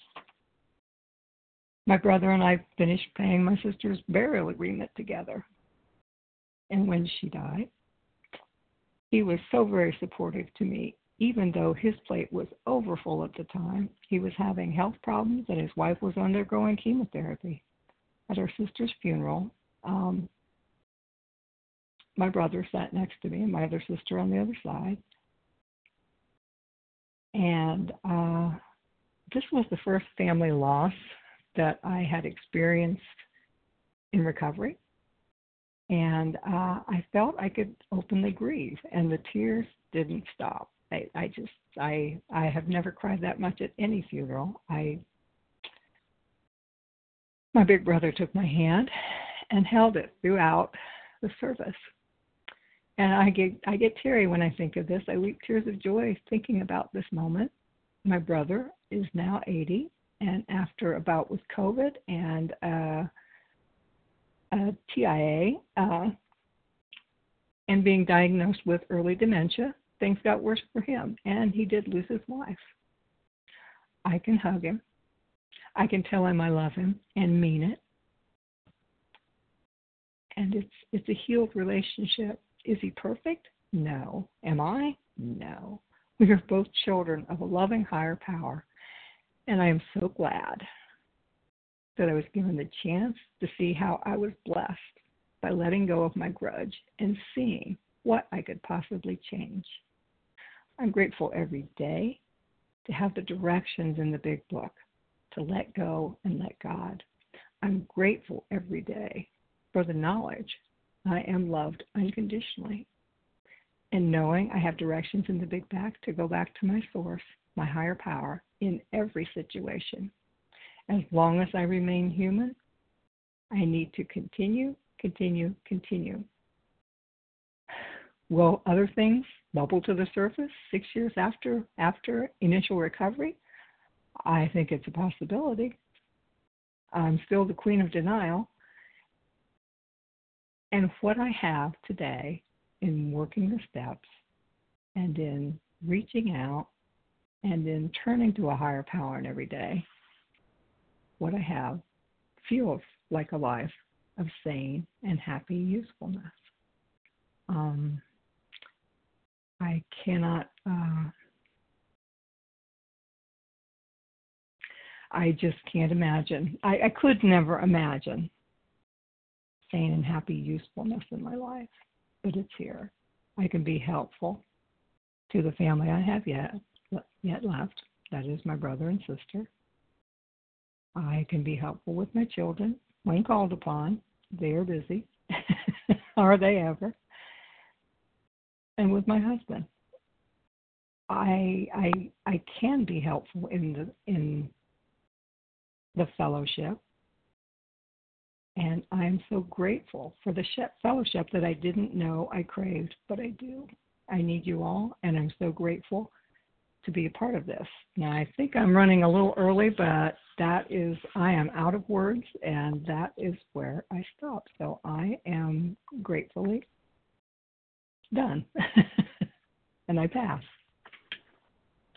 Speaker 4: My brother and I finished paying my sister's burial agreement together. And when she died, he was so very supportive to me, even though his plate was overfull at the time. He was having health problems and his wife was undergoing chemotherapy. At her sister's funeral, um, my brother sat next to me and my other sister on the other side. And uh, this was the first family loss that I had experienced in recovery. And uh, I felt I could openly grieve, and the tears didn't stop. I, I just, I, I have never cried that much at any funeral. I, my big brother took my hand and held it throughout the service. And I get I get teary when I think of this. I weep tears of joy thinking about this moment. My brother is now 80, and after a bout with COVID and uh, a TIA uh, and being diagnosed with early dementia, things got worse for him, and he did lose his wife. I can hug him. I can tell him I love him and mean it and it's it's a healed relationship. Is he perfect? No. Am I? No. We are both children of a loving higher power, and I am so glad that I was given the chance to see how I was blessed by letting go of my grudge and seeing what I could possibly change. I'm grateful every day to have the directions in the big book to let go and let God. I'm grateful every day for the knowledge I am loved unconditionally and knowing I have directions in the big Back to go back to my source, my higher power, in every situation. As long as I remain human, I need to continue, continue, continue. Will other things bubble to the surface six years after after initial recovery? I think it's a possibility. I'm still the queen of denial. And what I have today in working the steps and in reaching out and in turning to a higher power in every day, what I have feels like a life of sane and happy usefulness. Um, I cannot. Uh, I just can't imagine. I, I could never imagine and happy usefulness in my life, but it's here. I can be helpful to the family I have yet yet left. That is my brother and sister. I can be helpful with my children when called upon. They are busy. [laughs] are they ever? And with my husband. I I I can be helpful in the in the fellowship. And I'm so grateful for the fellowship that I didn't know I craved, but I do. I need you all, and I'm so grateful to be a part of this. Now, I think I'm running a little early, but that is, I am out of words, and that is where I stop. So I am gratefully done, [laughs] and I pass.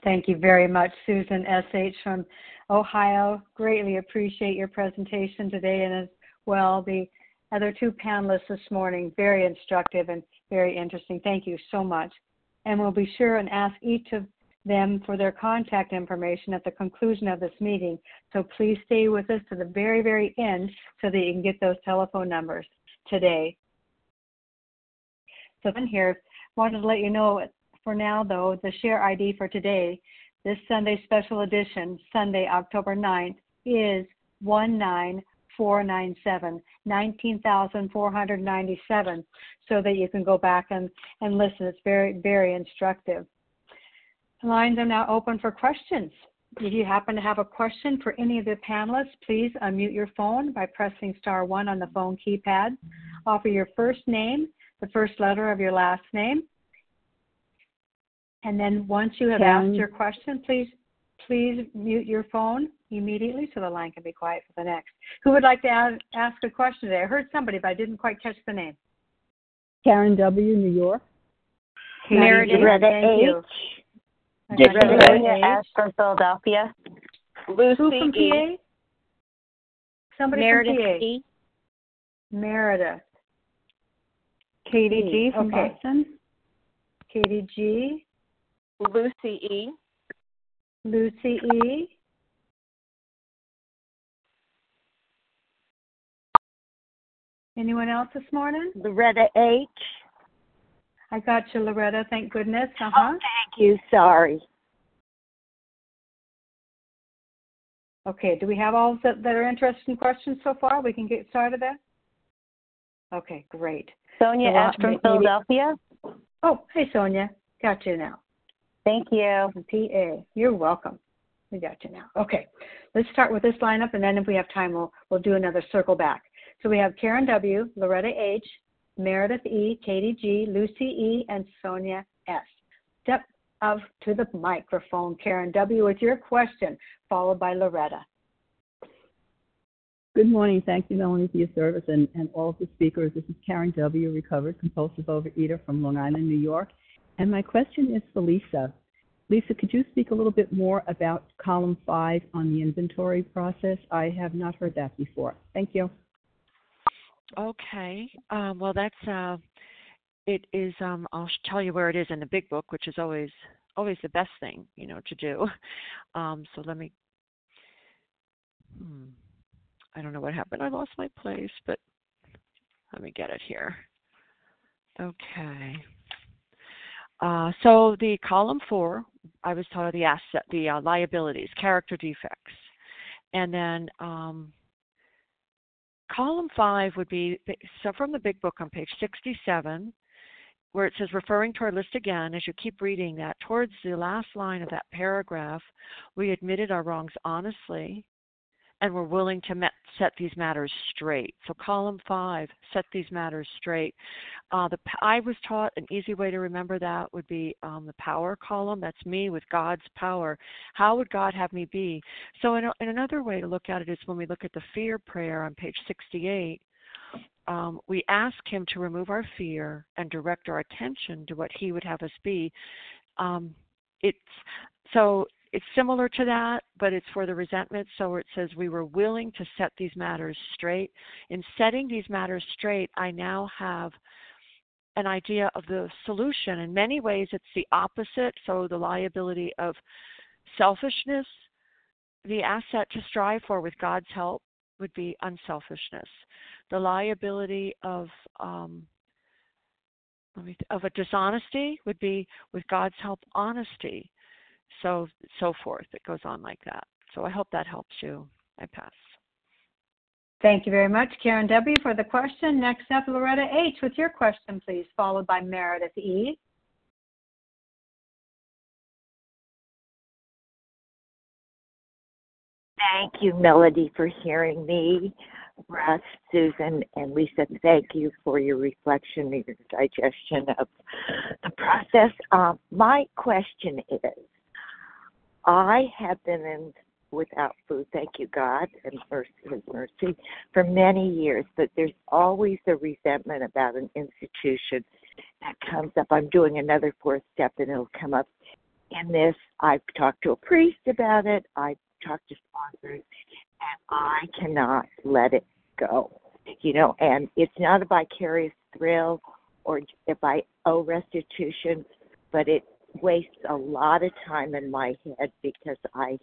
Speaker 1: Thank you very much, Susan S.H. from Ohio. Greatly appreciate your presentation today, and as well the other two panelists this morning. Very instructive and very interesting. Thank you so much. And we'll be sure and ask each of them for their contact information at the conclusion of this meeting. So please stay with us to the very, very end so that you can get those telephone numbers today. So then here, wanted to let you know for now though, the share ID for today, this Sunday special edition, Sunday, October 9th, is 19497, 19,497, so that you can go back and, and listen. It's very, very instructive. The lines are now open for questions. If you happen to have a question for any of the panelists, please unmute your phone by pressing star one on the phone keypad. Offer your first name, the first letter of your last name. And then once you have asked your question, please please mute your phone immediately so the line can be quiet for the next. Who would like to ask, ask a question today? I heard somebody, but I didn't quite catch the name.
Speaker 5: Karen W., New York.
Speaker 6: Meredith H. Rebecca S. from Philadelphia.
Speaker 1: Lucy Who from PA? E. Somebody
Speaker 6: Meredith
Speaker 1: from PA.
Speaker 6: E.
Speaker 1: Meredith.
Speaker 5: Katie G. from
Speaker 1: okay.
Speaker 5: Boston.
Speaker 1: Katie G.
Speaker 7: Lucy E.
Speaker 1: Lucy E. Anyone else this morning?
Speaker 6: Loretta H.
Speaker 1: I got you, Loretta. Thank goodness. Uh huh.
Speaker 6: Oh, thank you. Sorry.
Speaker 1: Okay. Do we have all that, that are interested in questions so far? We can get started there. Okay, great.
Speaker 6: Sonia
Speaker 1: So, uh,
Speaker 6: S. from
Speaker 1: maybe-
Speaker 6: Philadelphia.
Speaker 1: Oh, hey, Sonia. Got you now.
Speaker 6: Thank you.
Speaker 1: PA. You're welcome. We got you now. Okay. Let's start with this lineup, and then if we have time, we'll, we'll do another circle back. So we have Karen W., Loretta H., Meredith E., Katie G., Lucy E., and Sonia S. Step up to the microphone, Karen W., with your question, followed by Loretta.
Speaker 5: Good morning. Thank you, Melanie, for your service and, and all of the speakers. This is Karen W., recovered compulsive overeater from Long Island, New York. And my question is for Lesa. Lesa, could you speak a little bit more about column five on the inventory process? I have not heard that before. Thank you.
Speaker 2: Okay. Um, well, that's uh, it is. Um, I'll tell you where it is in the big book, which is always always the best thing, you know, to do. [laughs] Um, so let me. Hmm, I don't know what happened. I lost my place, but let me get it here. Okay. Uh, so the column four, I was taught the asset, the uh, liabilities, character defects, and then um, column five would be so from the big book on page 67 where it says referring to our list again as you keep reading that towards the last line of that paragraph we admitted our wrongs honestly and we're willing to met, set these matters straight. So, column five, set these matters straight. Uh, the I was taught an easy way to remember that would be um, the power column. That's me with God's power. How would God have me be? So, in, a, in another way to look at it is when we look at the fear prayer on page 68. Um, we ask him to remove our fear and direct our attention to what he would have us be. Um, it's so it's similar to that, but it's for the resentment. So it says we were willing to set these matters straight. In setting these matters straight, I now have an idea of the solution. In many ways, it's the opposite. So the liability of selfishness, the asset to strive for with God's help would be unselfishness. The liability of um, of a dishonesty would be with God's help honesty so so forth. It goes on like that. So I hope that helps you. I pass.
Speaker 1: Thank you very much, Karen W. for the question. Next up, Loretta H. with your question, please, followed by Meredith E.
Speaker 8: Thank you, Melody, for hearing me. Russ, Susan, and Lesa, thank you for your reflection and your digestion of the process. Um, my question is I have been in without food, thank you, God, and mercy, His mercy, for many years, but there's always a resentment about an institution that comes up. I'm doing another fourth step, and it'll come up in this. I've talked to a priest about it, I've talked to sponsors, and I cannot let it go. You know, and it's not a vicarious thrill or if I owe restitution, but it waste a lot of time in my head because I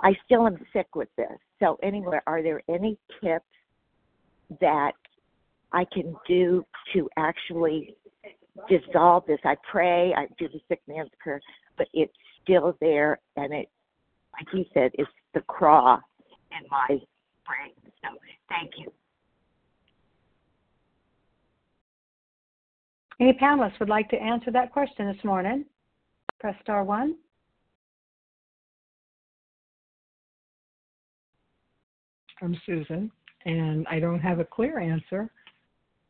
Speaker 8: I still am sick with this. So anyway, are there any tips that I can do to actually dissolve this? I pray, I do the sick man's prayer, but it's still there and it like you said, it's the craw in my brain. So thank you.
Speaker 1: Any panelists would like to answer that question this morning? Press star one.
Speaker 4: I'm Susan, and I don't have a clear answer,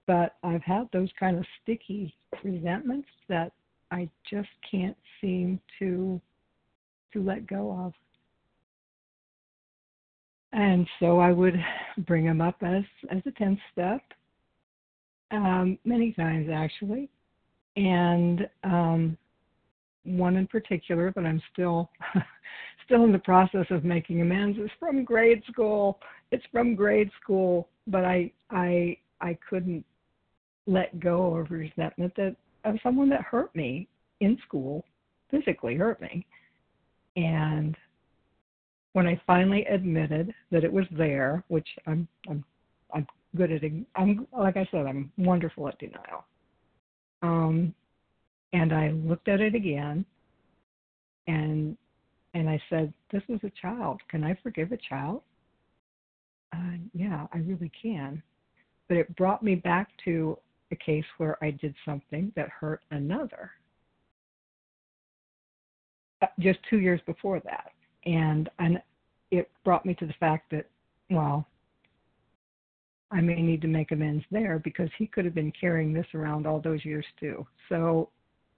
Speaker 4: but I've had those kind of sticky resentments that I just can't seem to to let go of. And so I would bring them up as as a tenth step, um, many times actually, and um, one in particular that I'm still [laughs] still in the process of making amends is from grade school. It's from grade school, but I I I couldn't let go of resentment that of someone that hurt me in school, physically hurt me. And when I finally admitted that it was there, which I'm I'm I'm good at I'm like I said I'm wonderful at denial. Um, and I looked at it again, and and I said, "This is a child. Can I forgive a child?" Uh, yeah, I really can. But it brought me back to a case where I did something that hurt another. Uh, just two years before that, and and it brought me to the fact that, well, I may need to make amends there because he could have been carrying this around all those years too. So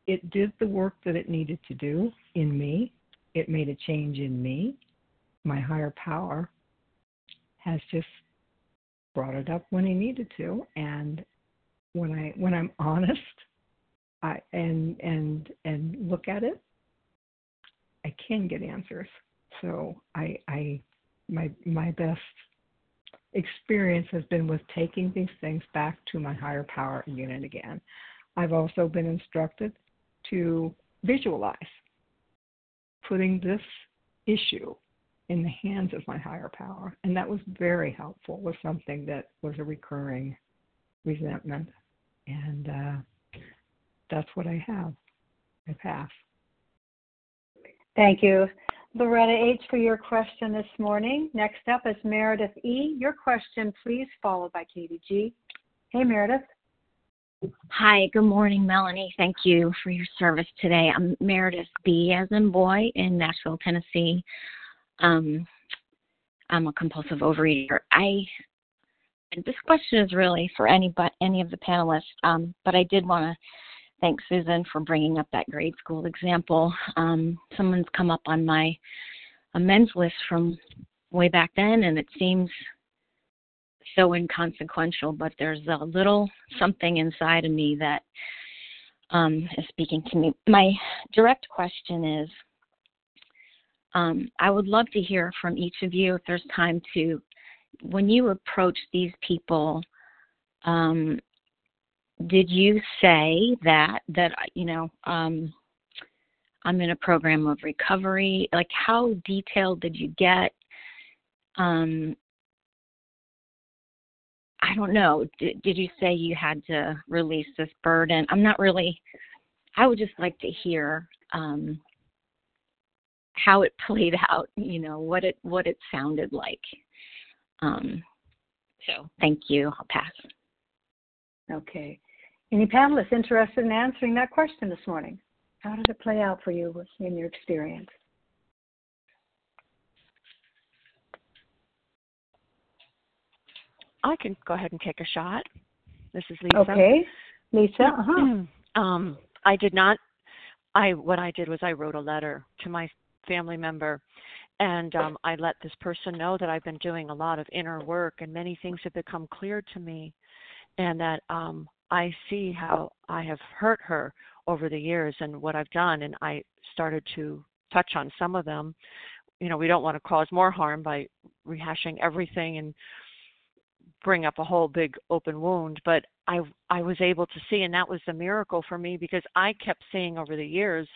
Speaker 4: it did the work that it needed to do in me. It made a change in me. My higher power has just brought it up when he needed to and when I when I'm [laughs] honest I and and and look at it I can get answers. So I I my my best experience has been with taking these things back to my higher power unit again. I've also been instructed to visualize putting this issue in the hands of my higher power. And that was very helpful with something that was a recurring resentment. And uh, that's what I have. I pass.
Speaker 1: Thank you. Loretta H., for your question this morning. Next up is Meredith E. Your question, please, followed by Katie G. Hey, Meredith.
Speaker 9: Hi, good morning, Melanie. Thank you for your service today. I'm Meredith B. as in boy in Nashville, Tennessee. Um, I'm a compulsive overeater. I this question is really for any but any of the panelists, um, but I did want to thank Susan for bringing up that grade school example. Um, someone's come up on my amends list from way back then, and it seems so inconsequential, but there's a little something inside of me that um, is speaking to me. My direct question is um, I would love to hear from each of you if there's time to, when you approach these people, um, did you say that that you know um, I'm in a program of recovery? Like, how detailed did you get? Um, I don't know. Did, did you say you had to release this burden? I'm not really. I would just like to hear um, how it [laughs] played out. You know what it what it sounded like. Um, so thank you. I'll pass.
Speaker 1: Okay. Any panelists interested in answering that question this morning? How did it play out for you in your experience?
Speaker 2: I can go ahead and take a shot. This is Lesa.
Speaker 1: Okay, Lesa. Uh-huh. [clears throat]
Speaker 2: um, I did not. I what I did was I wrote a letter to my family member, and um, I let this person know that I've been doing a lot of inner work, and many things have become clear to me, and that um, I see how I have hurt her over the years and what I've done, and I started to touch on some of them. You know, we don't want to cause more harm by rehashing everything and bring up a whole big open wound but i i was able to see and that was the miracle for me because i kept seeing over the years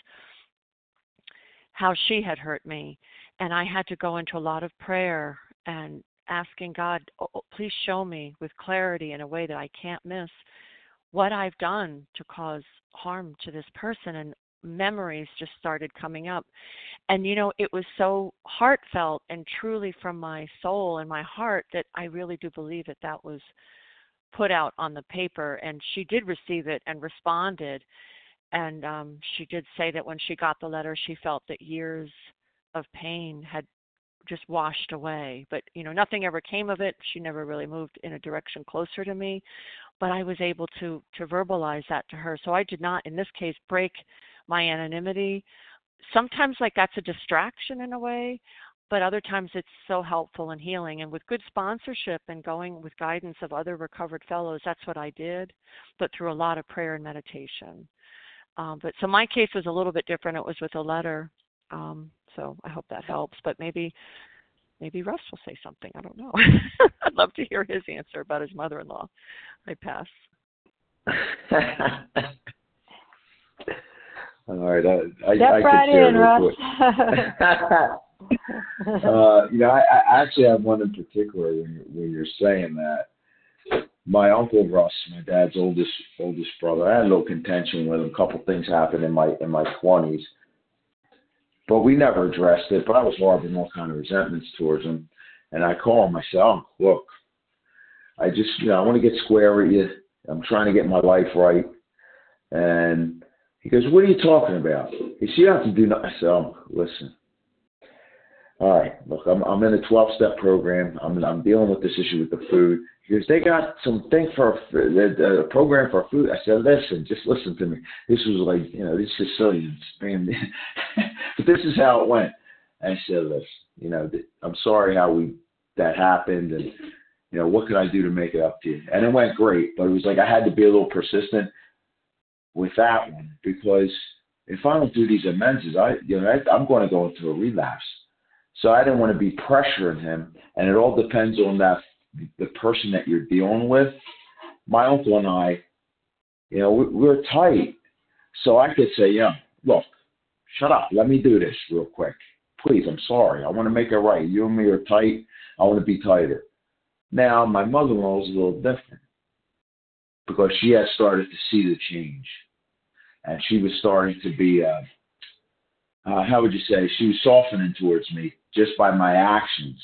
Speaker 2: how she had hurt me and i had to go into a lot of prayer and asking god oh, oh please show me with clarity in a way that i can't miss what i've done to cause harm to this person and memories just started coming up. And, you know, it was so heartfelt and truly from my soul and my heart that I really do believe that that was put out on the paper. And she did receive it and responded. And um, she did say that when she got the letter, she felt that years of pain had just washed away. But, you know, nothing ever came of it. She never really moved in a direction closer to me. But I was able to to verbalize that to her. So I did not, in this case, break my anonymity. Sometimes, like that's a distraction in a way, but other times it's so helpful and healing. And with good sponsorship and going with guidance of other recovered fellows, that's what I did, but through a lot of prayer and meditation. Um, but so my case was a little bit different. It was with a letter. Um, so I hope that helps. But maybe maybe Russ will say something. I don't know. [laughs] I'd love to hear his answer about his mother-in-law. I pass. [laughs]
Speaker 3: All right. I,
Speaker 1: Step
Speaker 3: I,
Speaker 1: right
Speaker 3: I
Speaker 1: in, Russ. [laughs]
Speaker 3: uh, you know, I, I actually have one in particular when you're, when you're saying that. My uncle Russ, my dad's oldest oldest brother, I had a little contention with him. A couple things happened in my in my twenties, but we never addressed it. But I was harboring all kind of resentments towards him, and I call him. I say, "Oh, look, I just you know I want to get square with you. I'm trying to get my life right, and he goes, What are you talking about? He said, You have to do nothing. I said, Oh, listen. All right, look, I'm, I'm in a 12 step program. I'm, I'm dealing with this issue with the food. Goes, They got some thing for a, a program for food. I said, Listen, just listen to me. This was like, you know, these Sicilians, man. [laughs] but this is how it went. I said, Listen, you know, I'm sorry how we that happened. And, you know, what could I do to make it up to you? And it went great, but it was like I had to be a little persistent with that one because if I don't do these amends, I you know I, I'm going to go into a relapse. So I didn't want to be pressuring him, and it all depends on that the person that you're dealing with. My uncle and I, you know, we, we're tight, so I could say, yeah, look, shut up. Let me do this real quick. Please, I'm sorry. I want to make it right. You and me are tight. I want to be tighter. Now, my mother in law is a little different because she had started to see the change. And she was starting to be, uh, uh, how would you say, she was softening towards me just by my actions.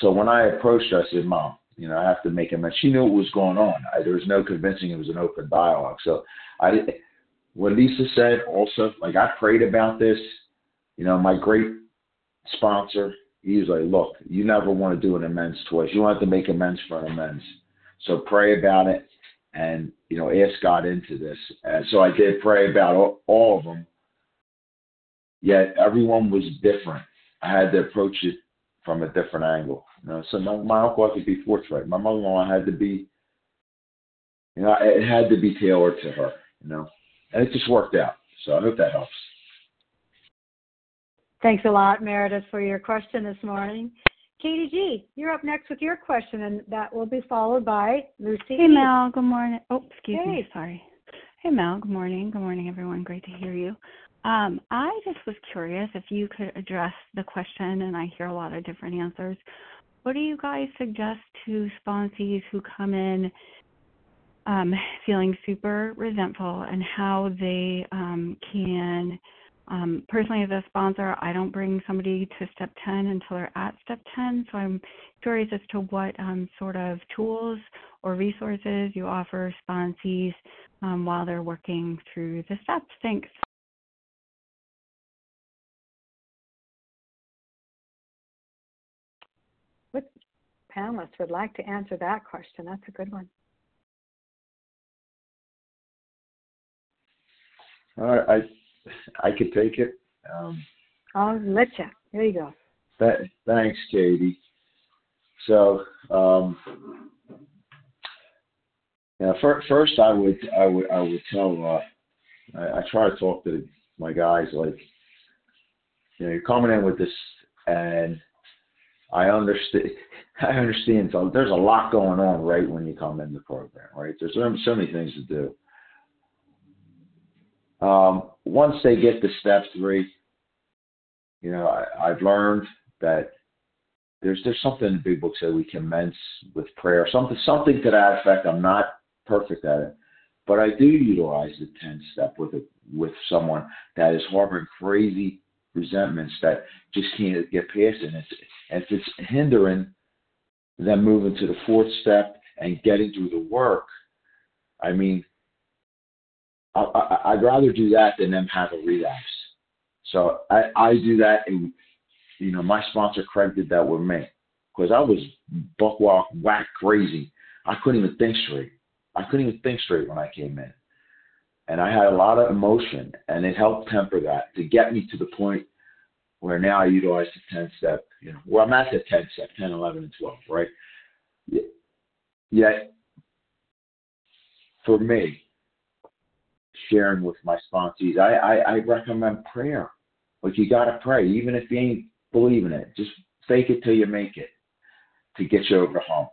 Speaker 3: So when I approached her, I said, Mom, you know, I have to make amends. She knew what was going on. I, there was no convincing it was an open dialogue. So I, what Lesa said also, like I prayed about this. You know, my great sponsor, he was like, look, you never want to do an amends twice. You want to make amends for an amends. So pray about it and, you know, ask God into this. And so I did pray about all, all of them. Yet everyone was different. I had to approach it from a different angle. You know, so my, my uncle had to be forthright. My mother-in-law had to be, you know, it had to be tailored to her. You know, and it just worked out. So I hope that helps.
Speaker 1: Thanks a lot, Meredith, for your question this morning. Katie G, you're up next with your question, and that will be followed by Lucy.
Speaker 10: Hey, Mel. Good morning. Oh, excuse
Speaker 1: hey.
Speaker 10: me. Sorry. Hey, Mel. Good morning. Good morning, everyone. Great to hear you. Um, I just was curious if you could address the question, and I hear a lot of different answers. What do you guys suggest to sponsees who come in um, feeling super resentful and how they um, can? Um, personally, as a sponsor, I don't bring somebody to step 10 until they're at step 10. So I'm curious as to what um, sort of tools or resources you offer sponsees um, while they're working through the steps. Thanks.
Speaker 1: Panelists would like to answer that question. That's a good one.
Speaker 3: All right, I I could take it. Um,
Speaker 1: I'll let you. Here you go.
Speaker 3: That, thanks, Katie. So, um, yeah, first, first I would I would I would tell uh, I, I try to talk to my guys like you know you're coming in with this and I understand. I understand. So there's a lot going on right when you come in the program, right? There's so many things to do. Um, once they get to step three, you know, I, I've learned that there's there's something in the big book that we commence with prayer, something something to that effect. I'm not perfect at it, but I do utilize the 10 step with a, with someone that is harboring crazy resentments that just can't get past it. And, it's, and if it's hindering them moving to the fourth step and getting through the work, I mean, I, I, I'd rather do that than them have a relapse. So I, I do that, and you know, my sponsor Craig did that with me because I was buck walk whack crazy. I couldn't even think straight. I couldn't even think straight when I came in and I had a lot of emotion, and it helped temper that to get me to the point where now I utilize the 10 step, you know, where I'm at the 10 step, 10, 11, and 12, right? Yet, for me, sharing with my sponsees, I, I, I recommend prayer. Like, you got to pray, even if you ain't believing it. Just fake it till you make it to get you over the hump.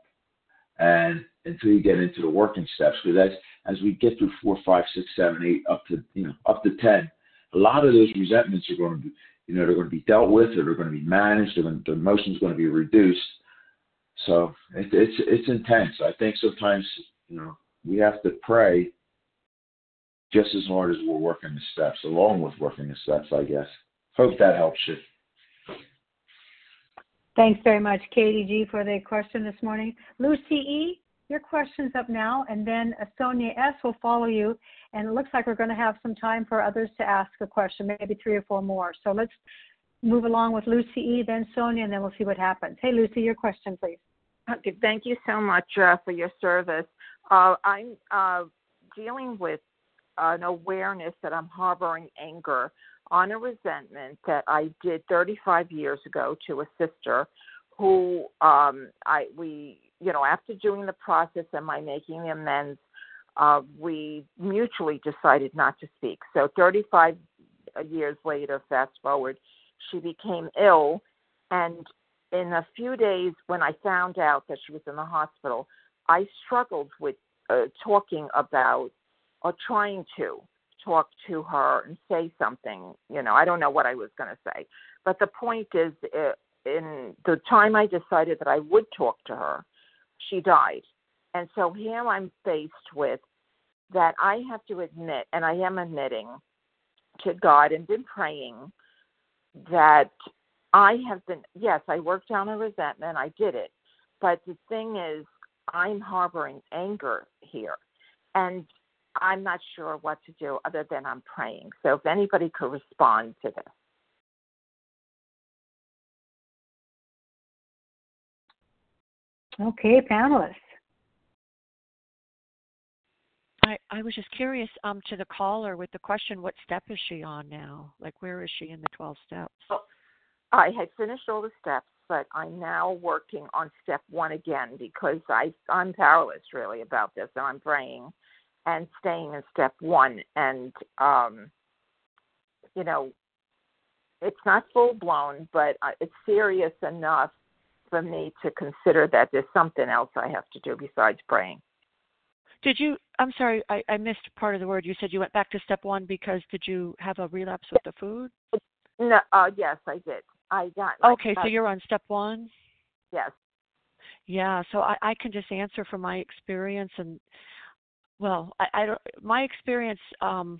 Speaker 3: And until you get into the working steps, because as as we get through four, five, six, seven, eight, up to you know up to ten, a lot of those resentments are going to be you know they're going to be dealt with, or they're going to be managed, or the emotion's going to be reduced. So it, it's it's intense. I think sometimes you know we have to pray just as hard as we're working the steps, along with working the steps. I guess. Hope that helps you.
Speaker 1: Thanks very much, Katie G, for the question this morning. Lucy E, your question's up now, and then Sonia S will follow you. And it looks like we're going to have some time for others to ask a question, maybe three or four more. So let's move along with Lucy E, then Sonia, and then we'll see what happens. Hey, Lucy, your question, please.
Speaker 7: Okay, thank you so much uh, for your service. Uh, I'm uh, dealing with an awareness that I'm harboring anger on a resentment that I did 35 years ago to a sister who um I we you know after doing the process and my making the amends? Uh we mutually decided not to speak. So 35 years later fast forward she became ill. And in a few days when I found out that she was in the hospital I struggled with uh, talking about or trying to talk to her and say something. You know, I don't know what I was going to say, but the point is, uh, in the time I decided that I would talk to her, she died, and so here I'm faced with that I have to admit, and I am admitting to God and been praying that I have been, yes, I worked down the resentment, I did it. But the thing is, I'm harboring anger here. And I'm not sure what to do other than I'm praying. So if anybody could respond to this.
Speaker 1: Okay, panelists.
Speaker 2: I, I was just curious um, to the caller with the question what step is she on now? Like, where is she in the 12 steps?
Speaker 7: I had finished all the steps, but I'm now working on step one again because I, I'm powerless really about this, and I'm praying and staying in step one. And, um, you know, it's not full blown, but uh, it's serious enough for me to consider that there's something else I have to do besides praying.
Speaker 2: Did you? I'm sorry, I, I missed part of the word. You said you went back to step one because did you have a relapse with the food?
Speaker 7: No, uh, yes, I did. I got.
Speaker 2: Okay, so you're on step one.
Speaker 7: Yes.
Speaker 2: Yeah, so I, I can just answer from my experience, and well, I, I don't. My experience um,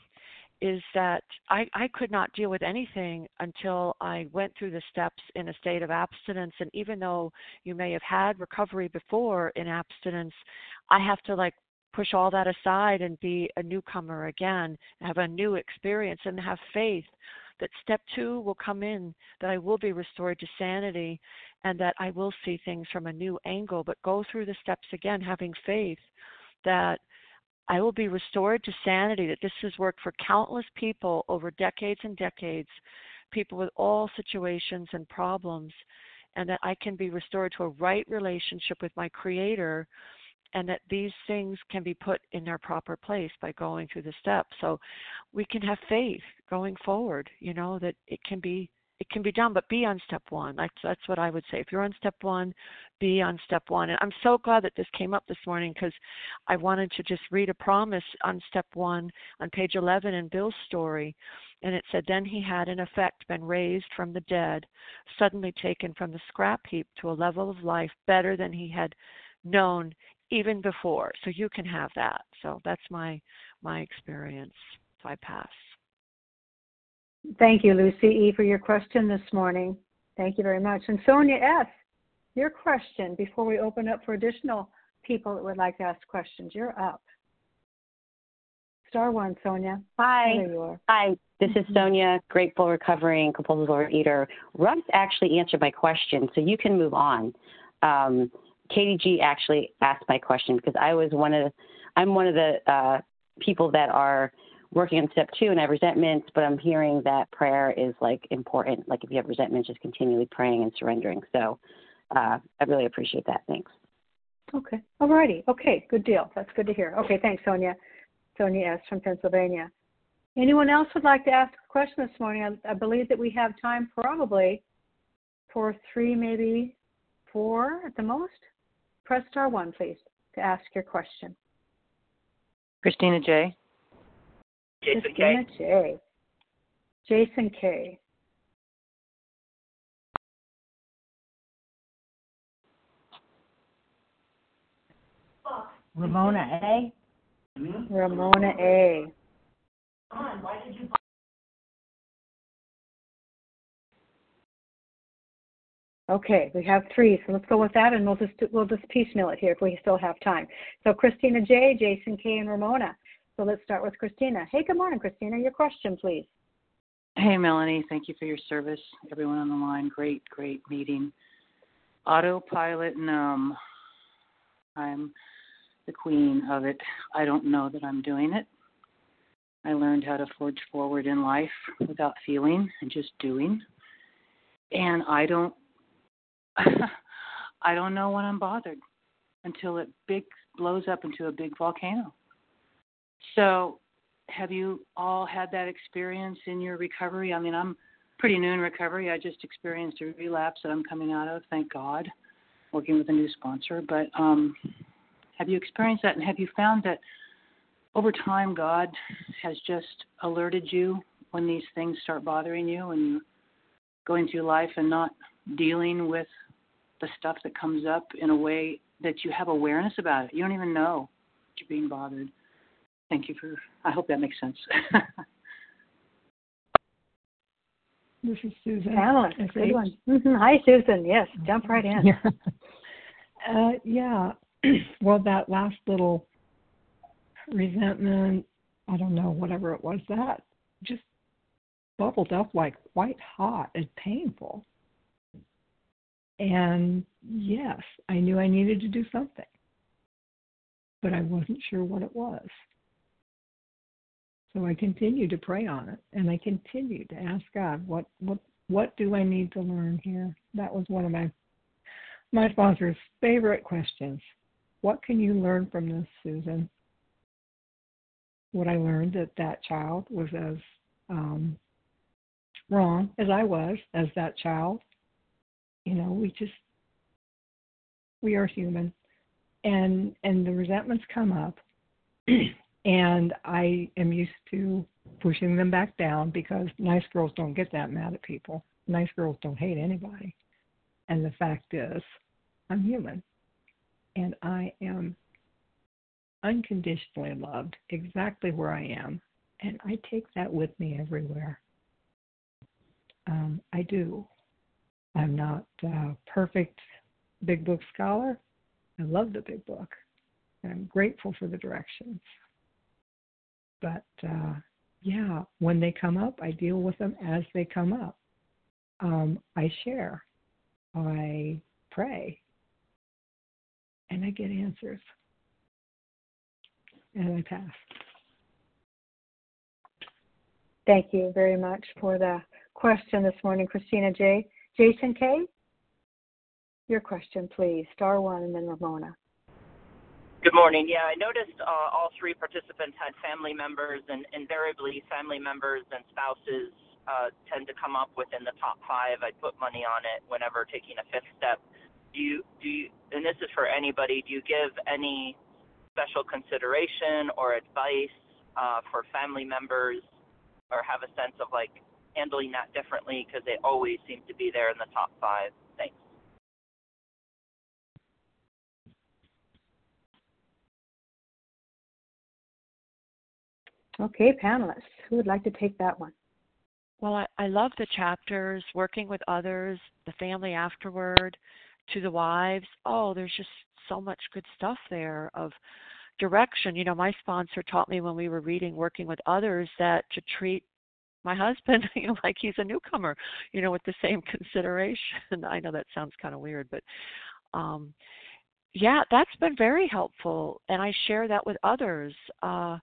Speaker 2: is that I, I could not deal with anything until I went through the steps in a state of abstinence. And even though you may have had recovery before in abstinence, I have to like push all that aside and be a newcomer again, have a new experience, and have faith that step two will come in, that I will be restored to sanity, and that I will see things from a new angle. But go through the steps again, having faith that I will be restored to sanity, that this has worked for countless people over decades and decades, people with all situations and problems, and that I can be restored to a right relationship with my Creator and that these things can be put in their proper place by going through the steps. So we can have faith going forward, you know, that it can be it can be done, but be on step one. That's that's what I would say. If you're on step one, be on step one. And I'm so glad that this came up this morning because I wanted to just read a promise on step one on page 11 in Bill's story. And it said, Then he had in effect been raised from the dead, suddenly taken from the scrap heap to a level of life better than he had known even before. So you can have that. So that's my my experience. So I pass.
Speaker 1: Thank you, Lucy E, for your question this morning. Thank you very much. And Sonia S, your question before we open up for additional people that would like to ask questions. You're up. Star one, Sonia.
Speaker 6: Hi.
Speaker 1: There you are.
Speaker 6: Hi, this is Sonia, grateful recovering compulsive overeater. Russ actually answered my question, so you can move on. Um, Katie G actually asked my question because I was one of, I'm one of the uh, people that are working on step two and I have resentments, but I'm hearing that prayer is like important. Like if you have resentment, just continually praying and surrendering. So uh, I really appreciate that. Thanks.
Speaker 1: Okay. All righty. Okay. Good deal. That's good to hear. Okay. Thanks, Sonia. Sonia S. from Pennsylvania. Anyone else would like to ask a question this morning? I, I believe that we have time probably for three, maybe four at the most. Press star one, please, to ask your question.
Speaker 11: Christina J.
Speaker 1: Jason Christina K. J. Jason K.
Speaker 12: Ramona A. Mm-hmm.
Speaker 1: Ramona A.
Speaker 12: Why did you
Speaker 1: Okay, we have three, so let's go with that, and we'll just we'll just piecemeal it here if we still have time. So Christina J, Jason K, and Ramona. So let's start with Christina. Hey, good morning, Christina. Your question, please.
Speaker 11: Hey, Melanie. Thank you for your service. Everyone on the line, great, great meeting. Autopilot numb. I'm the queen of it. I don't know that I'm doing it. I learned how to forge forward in life without feeling and just doing. And I don't [laughs] I don't know when I'm bothered until it big blows up into a big volcano. So, have you all had that experience in your recovery? I mean, I'm pretty new in recovery. I just experienced a relapse that I'm coming out of, thank God, working with a new sponsor. But um, have you experienced that, and have you found that over time, God has just alerted you when these things start bothering you and you're going through life and not dealing with the stuff that comes up in a way that you have awareness about it. You don't even know you're being bothered. Thank you for. I hope that makes sense. [laughs]
Speaker 4: this is Susan.
Speaker 1: Pamela, good one. Mm-hmm. Hi, Susan. Yes, jump right in.
Speaker 4: Yeah. [laughs] Uh, yeah. [clears throat] well, that last little resentment, I don't know, whatever it was, that just bubbled up like white hot and painful. And yes, I knew I needed to do something, but I wasn't sure what it was. So I continued to pray on it, and I continued to ask God, what what what do I need to learn here? That was one of my my sponsor's favorite questions. What can you learn from this, Susan? What I learned that that child was as um, wrong as I was as that child. You know, we just we are human, and and the resentments come up, [clears throat] and I am used to pushing them back down because nice girls don't get that mad at people. Nice girls don't hate anybody. And the fact is, I'm human, and I am unconditionally loved exactly where I am, and I take that with me everywhere. Um, I do. I'm not a perfect big book scholar. I love the big book. And I'm grateful for the directions. But uh, yeah, when they come up, I deal with them as they come up. Um, I share, I pray, and I get answers. And I pass.
Speaker 1: Thank you very much for the question this morning, Christina J. Jason K., your question, please. Star one and then Ramona.
Speaker 13: Good morning. Yeah, I noticed uh, all three participants had family members, and invariably, family members and spouses uh, tend to come up within the top five. I put money on it whenever taking a fifth step. Do you do you, and this is for anybody? Do you give any special consideration or advice uh, for family members, or have a sense of like handling that differently because they always seem to be there in the top five. Thanks.
Speaker 1: Okay, panelists, who would like to take that one?
Speaker 2: Well, I, I love the chapters, working with others, the family afterward, to the wives. Oh, there's just so much good stuff there of direction. You know, my sponsor taught me when we were reading Working with Others that to treat my husband, [laughs] you know, like he's a newcomer, you know, with the same [laughs] consideration. I know that sounds kind of weird, but um yeah, that's been very helpful and I share that with others. Uh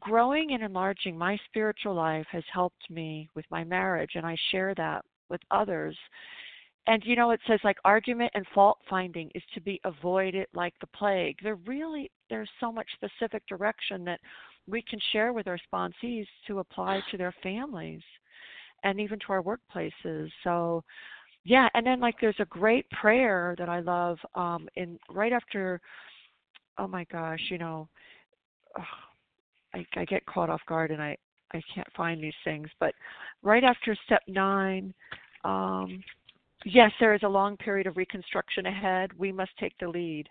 Speaker 2: growing and enlarging my spiritual life has helped me with my marriage and I share that with others. And you know it says like argument and fault finding is to be avoided like the plague. There really there's so much specific direction that we can share with our sponsees to apply to their families and even to our workplaces. So, yeah, and then like there's a great prayer that I love um in right after oh my gosh, you know, I I get caught off guard and I I can't find these things, but right after step 9 um yes, there is a long period of reconstruction ahead. We must take the lead.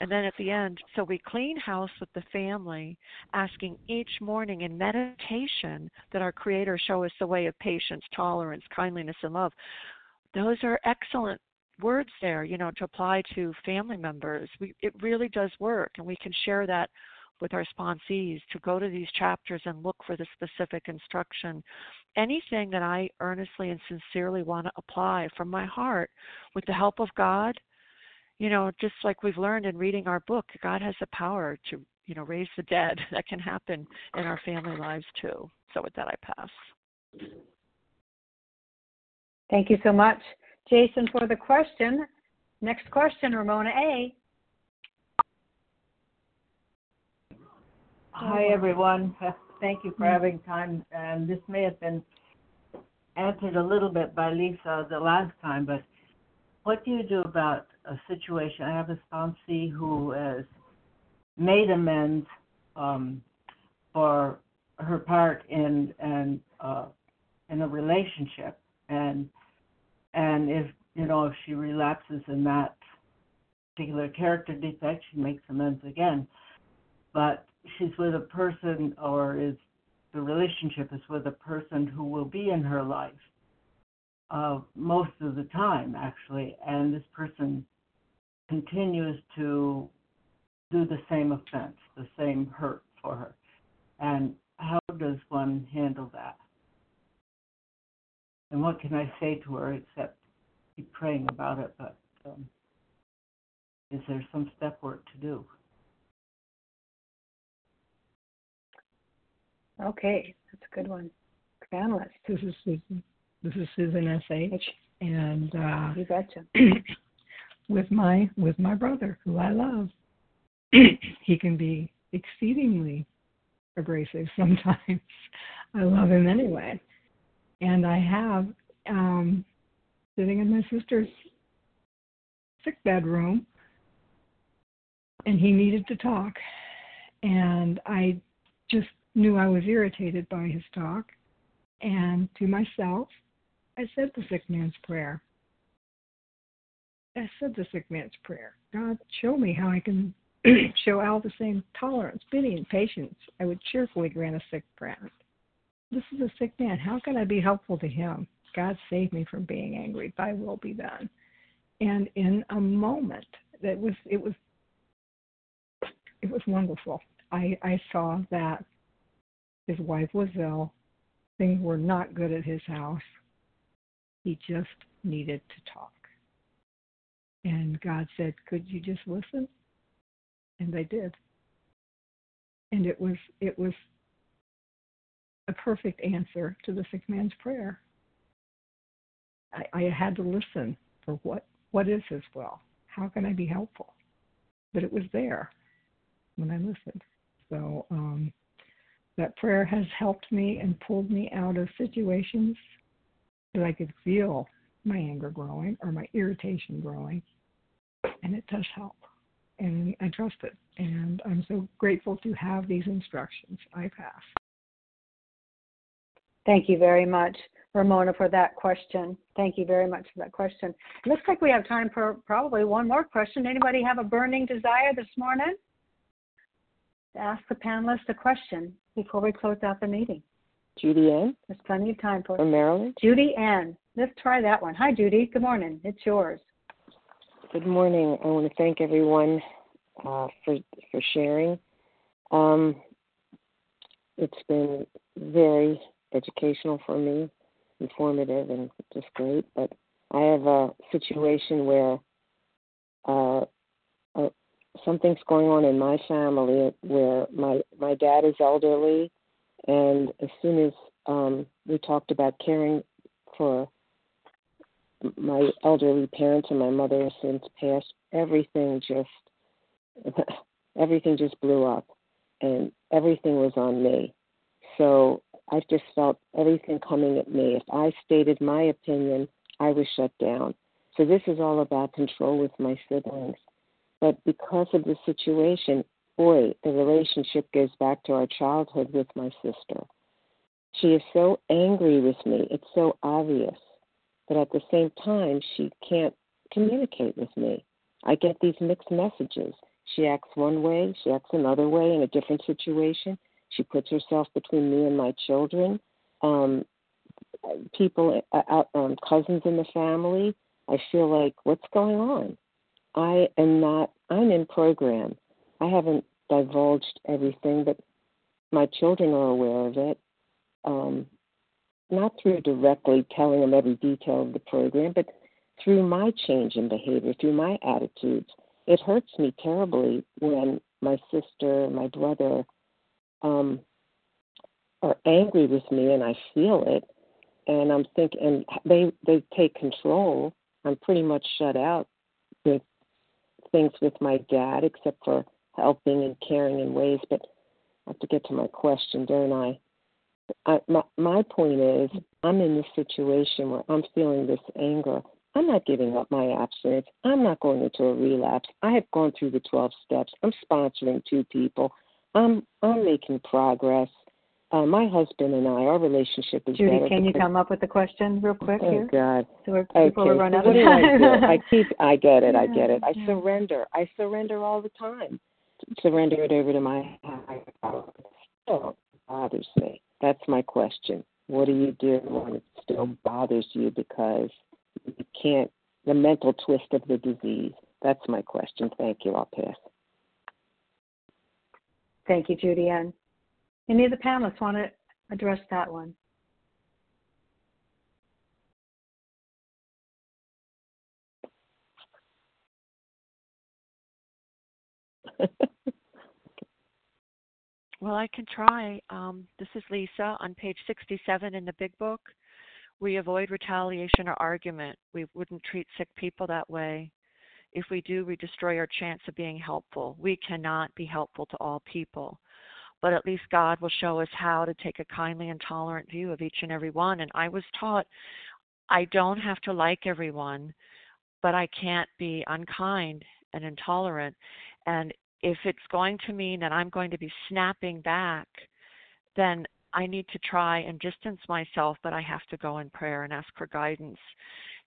Speaker 2: And then at the end, so we clean house with the family, asking each morning in meditation that our Creator show us the way of patience, tolerance, kindliness, and love. Those are excellent words there, you know, to apply to family members. We, it really does work, and we can share that with our sponsees to go to these chapters and look for the specific instruction. Anything that I earnestly and sincerely want to apply from my heart with the help of God, you know, just like we've learned in reading our book, God has the power to, you know, raise the dead. [laughs] That can happen in our family lives too. So with that, I pass.
Speaker 1: Thank you so much, Jason, for the question. Next question, Ramona A.
Speaker 12: Hi, everyone. [laughs] Thank you for having time. And this may have been answered a little bit by Lesa the last time, but what do you do about a situation? I have a sponsee who has made amends um, for her part in and uh, in a relationship, and and if you know if she relapses in that particular character defect, she makes amends again. But she's with a person, or is the relationship is with a person who will be in her life uh, most of the time, actually, and this person continues to do the same offense, the same hurt for her. And how does one handle that? And what can I say to her except keep praying about it? But um, is there some step work to do?
Speaker 1: Okay, that's a good one. Panelist.
Speaker 4: This is Susan. This is Susan S. H. And uh,
Speaker 1: you betcha. [clears throat]
Speaker 4: with my with my brother, who I love, [clears throat] he can be exceedingly abrasive [laughs] sometimes. I love him anyway. And I have um, sitting in my sister's sick bedroom, and he needed to talk. And I just knew I was irritated by his talk. And to myself, I said the sick man's prayer. I said the sick man's prayer. God, show me how I can [clears throat] show Al the same tolerance, pity, and patience I would cheerfully grant a sick friend. This is a sick man. How can I be helpful to him? God save me from being angry. Thy will be done. And in a moment, that was it was it was wonderful. I I saw that his wife was ill. Things were not good at his house. He just needed to talk. And God said, Could you just listen? And they did. And it was it was a perfect answer to the sick man's prayer. I, I had to listen for what what is his will? How can I be helpful? But it was there when I listened. So um, that prayer has helped me and pulled me out of situations that I could feel my anger growing or my irritation growing. And it does help. And I trust it. And I'm so grateful to have these instructions I pass.
Speaker 1: Thank you very much, Ramona, for that question. Thank you very much for that question. Looks like we have time for probably one more question. Anybody have a burning desire this morning? To ask the panelists a question before we close out the meeting?
Speaker 14: Judy Ann.
Speaker 1: There's plenty of time for
Speaker 14: From Maryland.
Speaker 1: Judy Ann. Let's try that one. Hi, Judy. Good morning. It's yours.
Speaker 14: Good morning. I want to thank everyone uh, for for sharing. Um, it's been very educational for me, informative, and just great. But I have a situation where uh, something's going on in my family where my my dad is elderly, and as soon as um, we talked about caring for my elderly parents and my mother has since passed, everything just [laughs] everything just blew up, and everything was on me. So I just felt everything coming at me. If I stated my opinion, I was shut down. So this is all about control with my siblings. But because of the situation, boy, the relationship goes back to our childhood with my sister. She is so angry with me. It's so obvious. But at the same time, she can't communicate with me. I get these mixed messages. She acts one way, she acts another way in a different situation. She puts herself between me and my children. Um, people, uh, um, cousins in the family, I feel like, what's going on? I am not, I'm in program. I haven't divulged everything, but my children are aware of it. Um, not through directly telling them every detail of the program, but through my change in behavior, through my attitudes. It hurts me terribly when my sister my brother um, are angry with me, and I feel it. And I'm thinking, and they they take control. I'm pretty much shut out things with my dad, except for helping and caring in ways. But I have to get to my question, don't I? I my, my point is, I'm in this situation where I'm feeling this anger. I'm not giving up my abstinence. I'm not going into a relapse. I have gone through the 12 steps. I'm sponsoring two people. I'm I'm making progress. Uh, my husband and I, our relationship is
Speaker 1: Judy,
Speaker 14: better.
Speaker 1: can you come up with a question real quick
Speaker 14: Oh
Speaker 1: here?
Speaker 14: God.
Speaker 1: So we're,
Speaker 14: Okay,
Speaker 1: we run
Speaker 14: so
Speaker 1: out of
Speaker 14: do I I keep. I get it. I [laughs] get it. I
Speaker 1: yeah.
Speaker 14: surrender. I surrender all the time. Surrender it over to my higher power. Still bothers me. That's my question. What do you do when it still bothers you because you can't? The mental twist of the disease. That's my question. Thank you. I'll pass.
Speaker 1: Thank you, Judy Ann. Any of the panelists want to address that one? [laughs]
Speaker 2: Well, I can try. Um, this is Lesa on page 67 in the Big Book. We avoid retaliation or argument. We wouldn't treat sick people that way. If we do, we destroy our chance of being helpful. We cannot be helpful to all people. But at least God will show us how to take a kindly and tolerant view of each and every one. And I was taught I don't have to like everyone, but I can't be unkind and intolerant. And if it's going to mean that I'm going to be snapping back, then I need to try and distance myself, but I have to go in prayer and ask for guidance.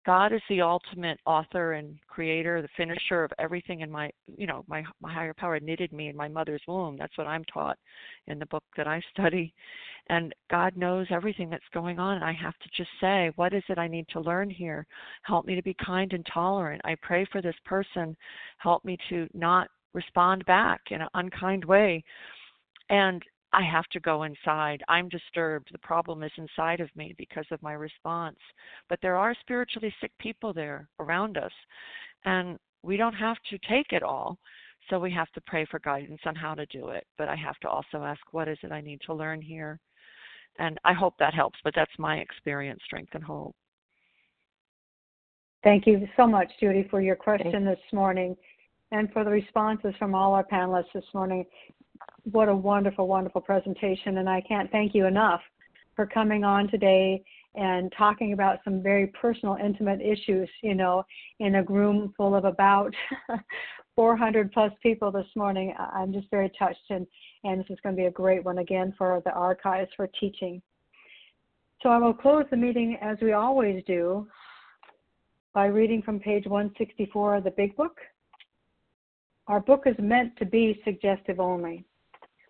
Speaker 2: God is the ultimate author and creator, the finisher of everything in my, you know, my my higher power knitted me in my mother's womb. That's what I'm taught in the book that I [laughs] study. And God knows everything that's going on. And I have to just say, what is it I need to learn here? Help me to be kind and tolerant. I pray for this person. Help me to not respond back in an unkind way. And I have to go inside. I'm disturbed. The problem is inside of me because of my response. But there are spiritually sick people there around us, and we don't have to take it all. So we have to pray for guidance on how to do it. But I have to also ask, what is it I need to learn here? And I hope that helps, but that's my experience, strength, and hope.
Speaker 1: Thank you so much, Judy, for your question this morning and for the responses from all our panelists this morning. What a wonderful, wonderful presentation. And I can't thank you enough for coming on today and talking about some very personal, intimate issues, you know, in a room full of about [laughs] 400 plus people this morning. I'm just very touched, and, and this is going to be a great one again for the archives for teaching. So I will close the meeting as we always do by reading from page 164 of the Big Book. Our book is meant to be suggestive only.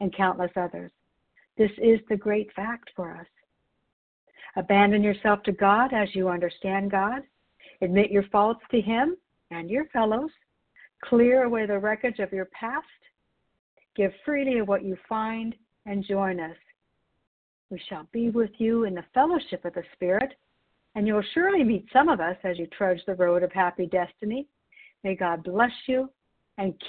Speaker 1: and countless others. This is the great fact for us. Abandon yourself to God as you understand God. Admit your faults to Him and your fellows. Clear away the wreckage of your past. Give freely of what you find and join us. We shall be with you in the fellowship of the Spirit, and you'll surely meet some of us as you trudge the road of happy destiny. May God bless you and keep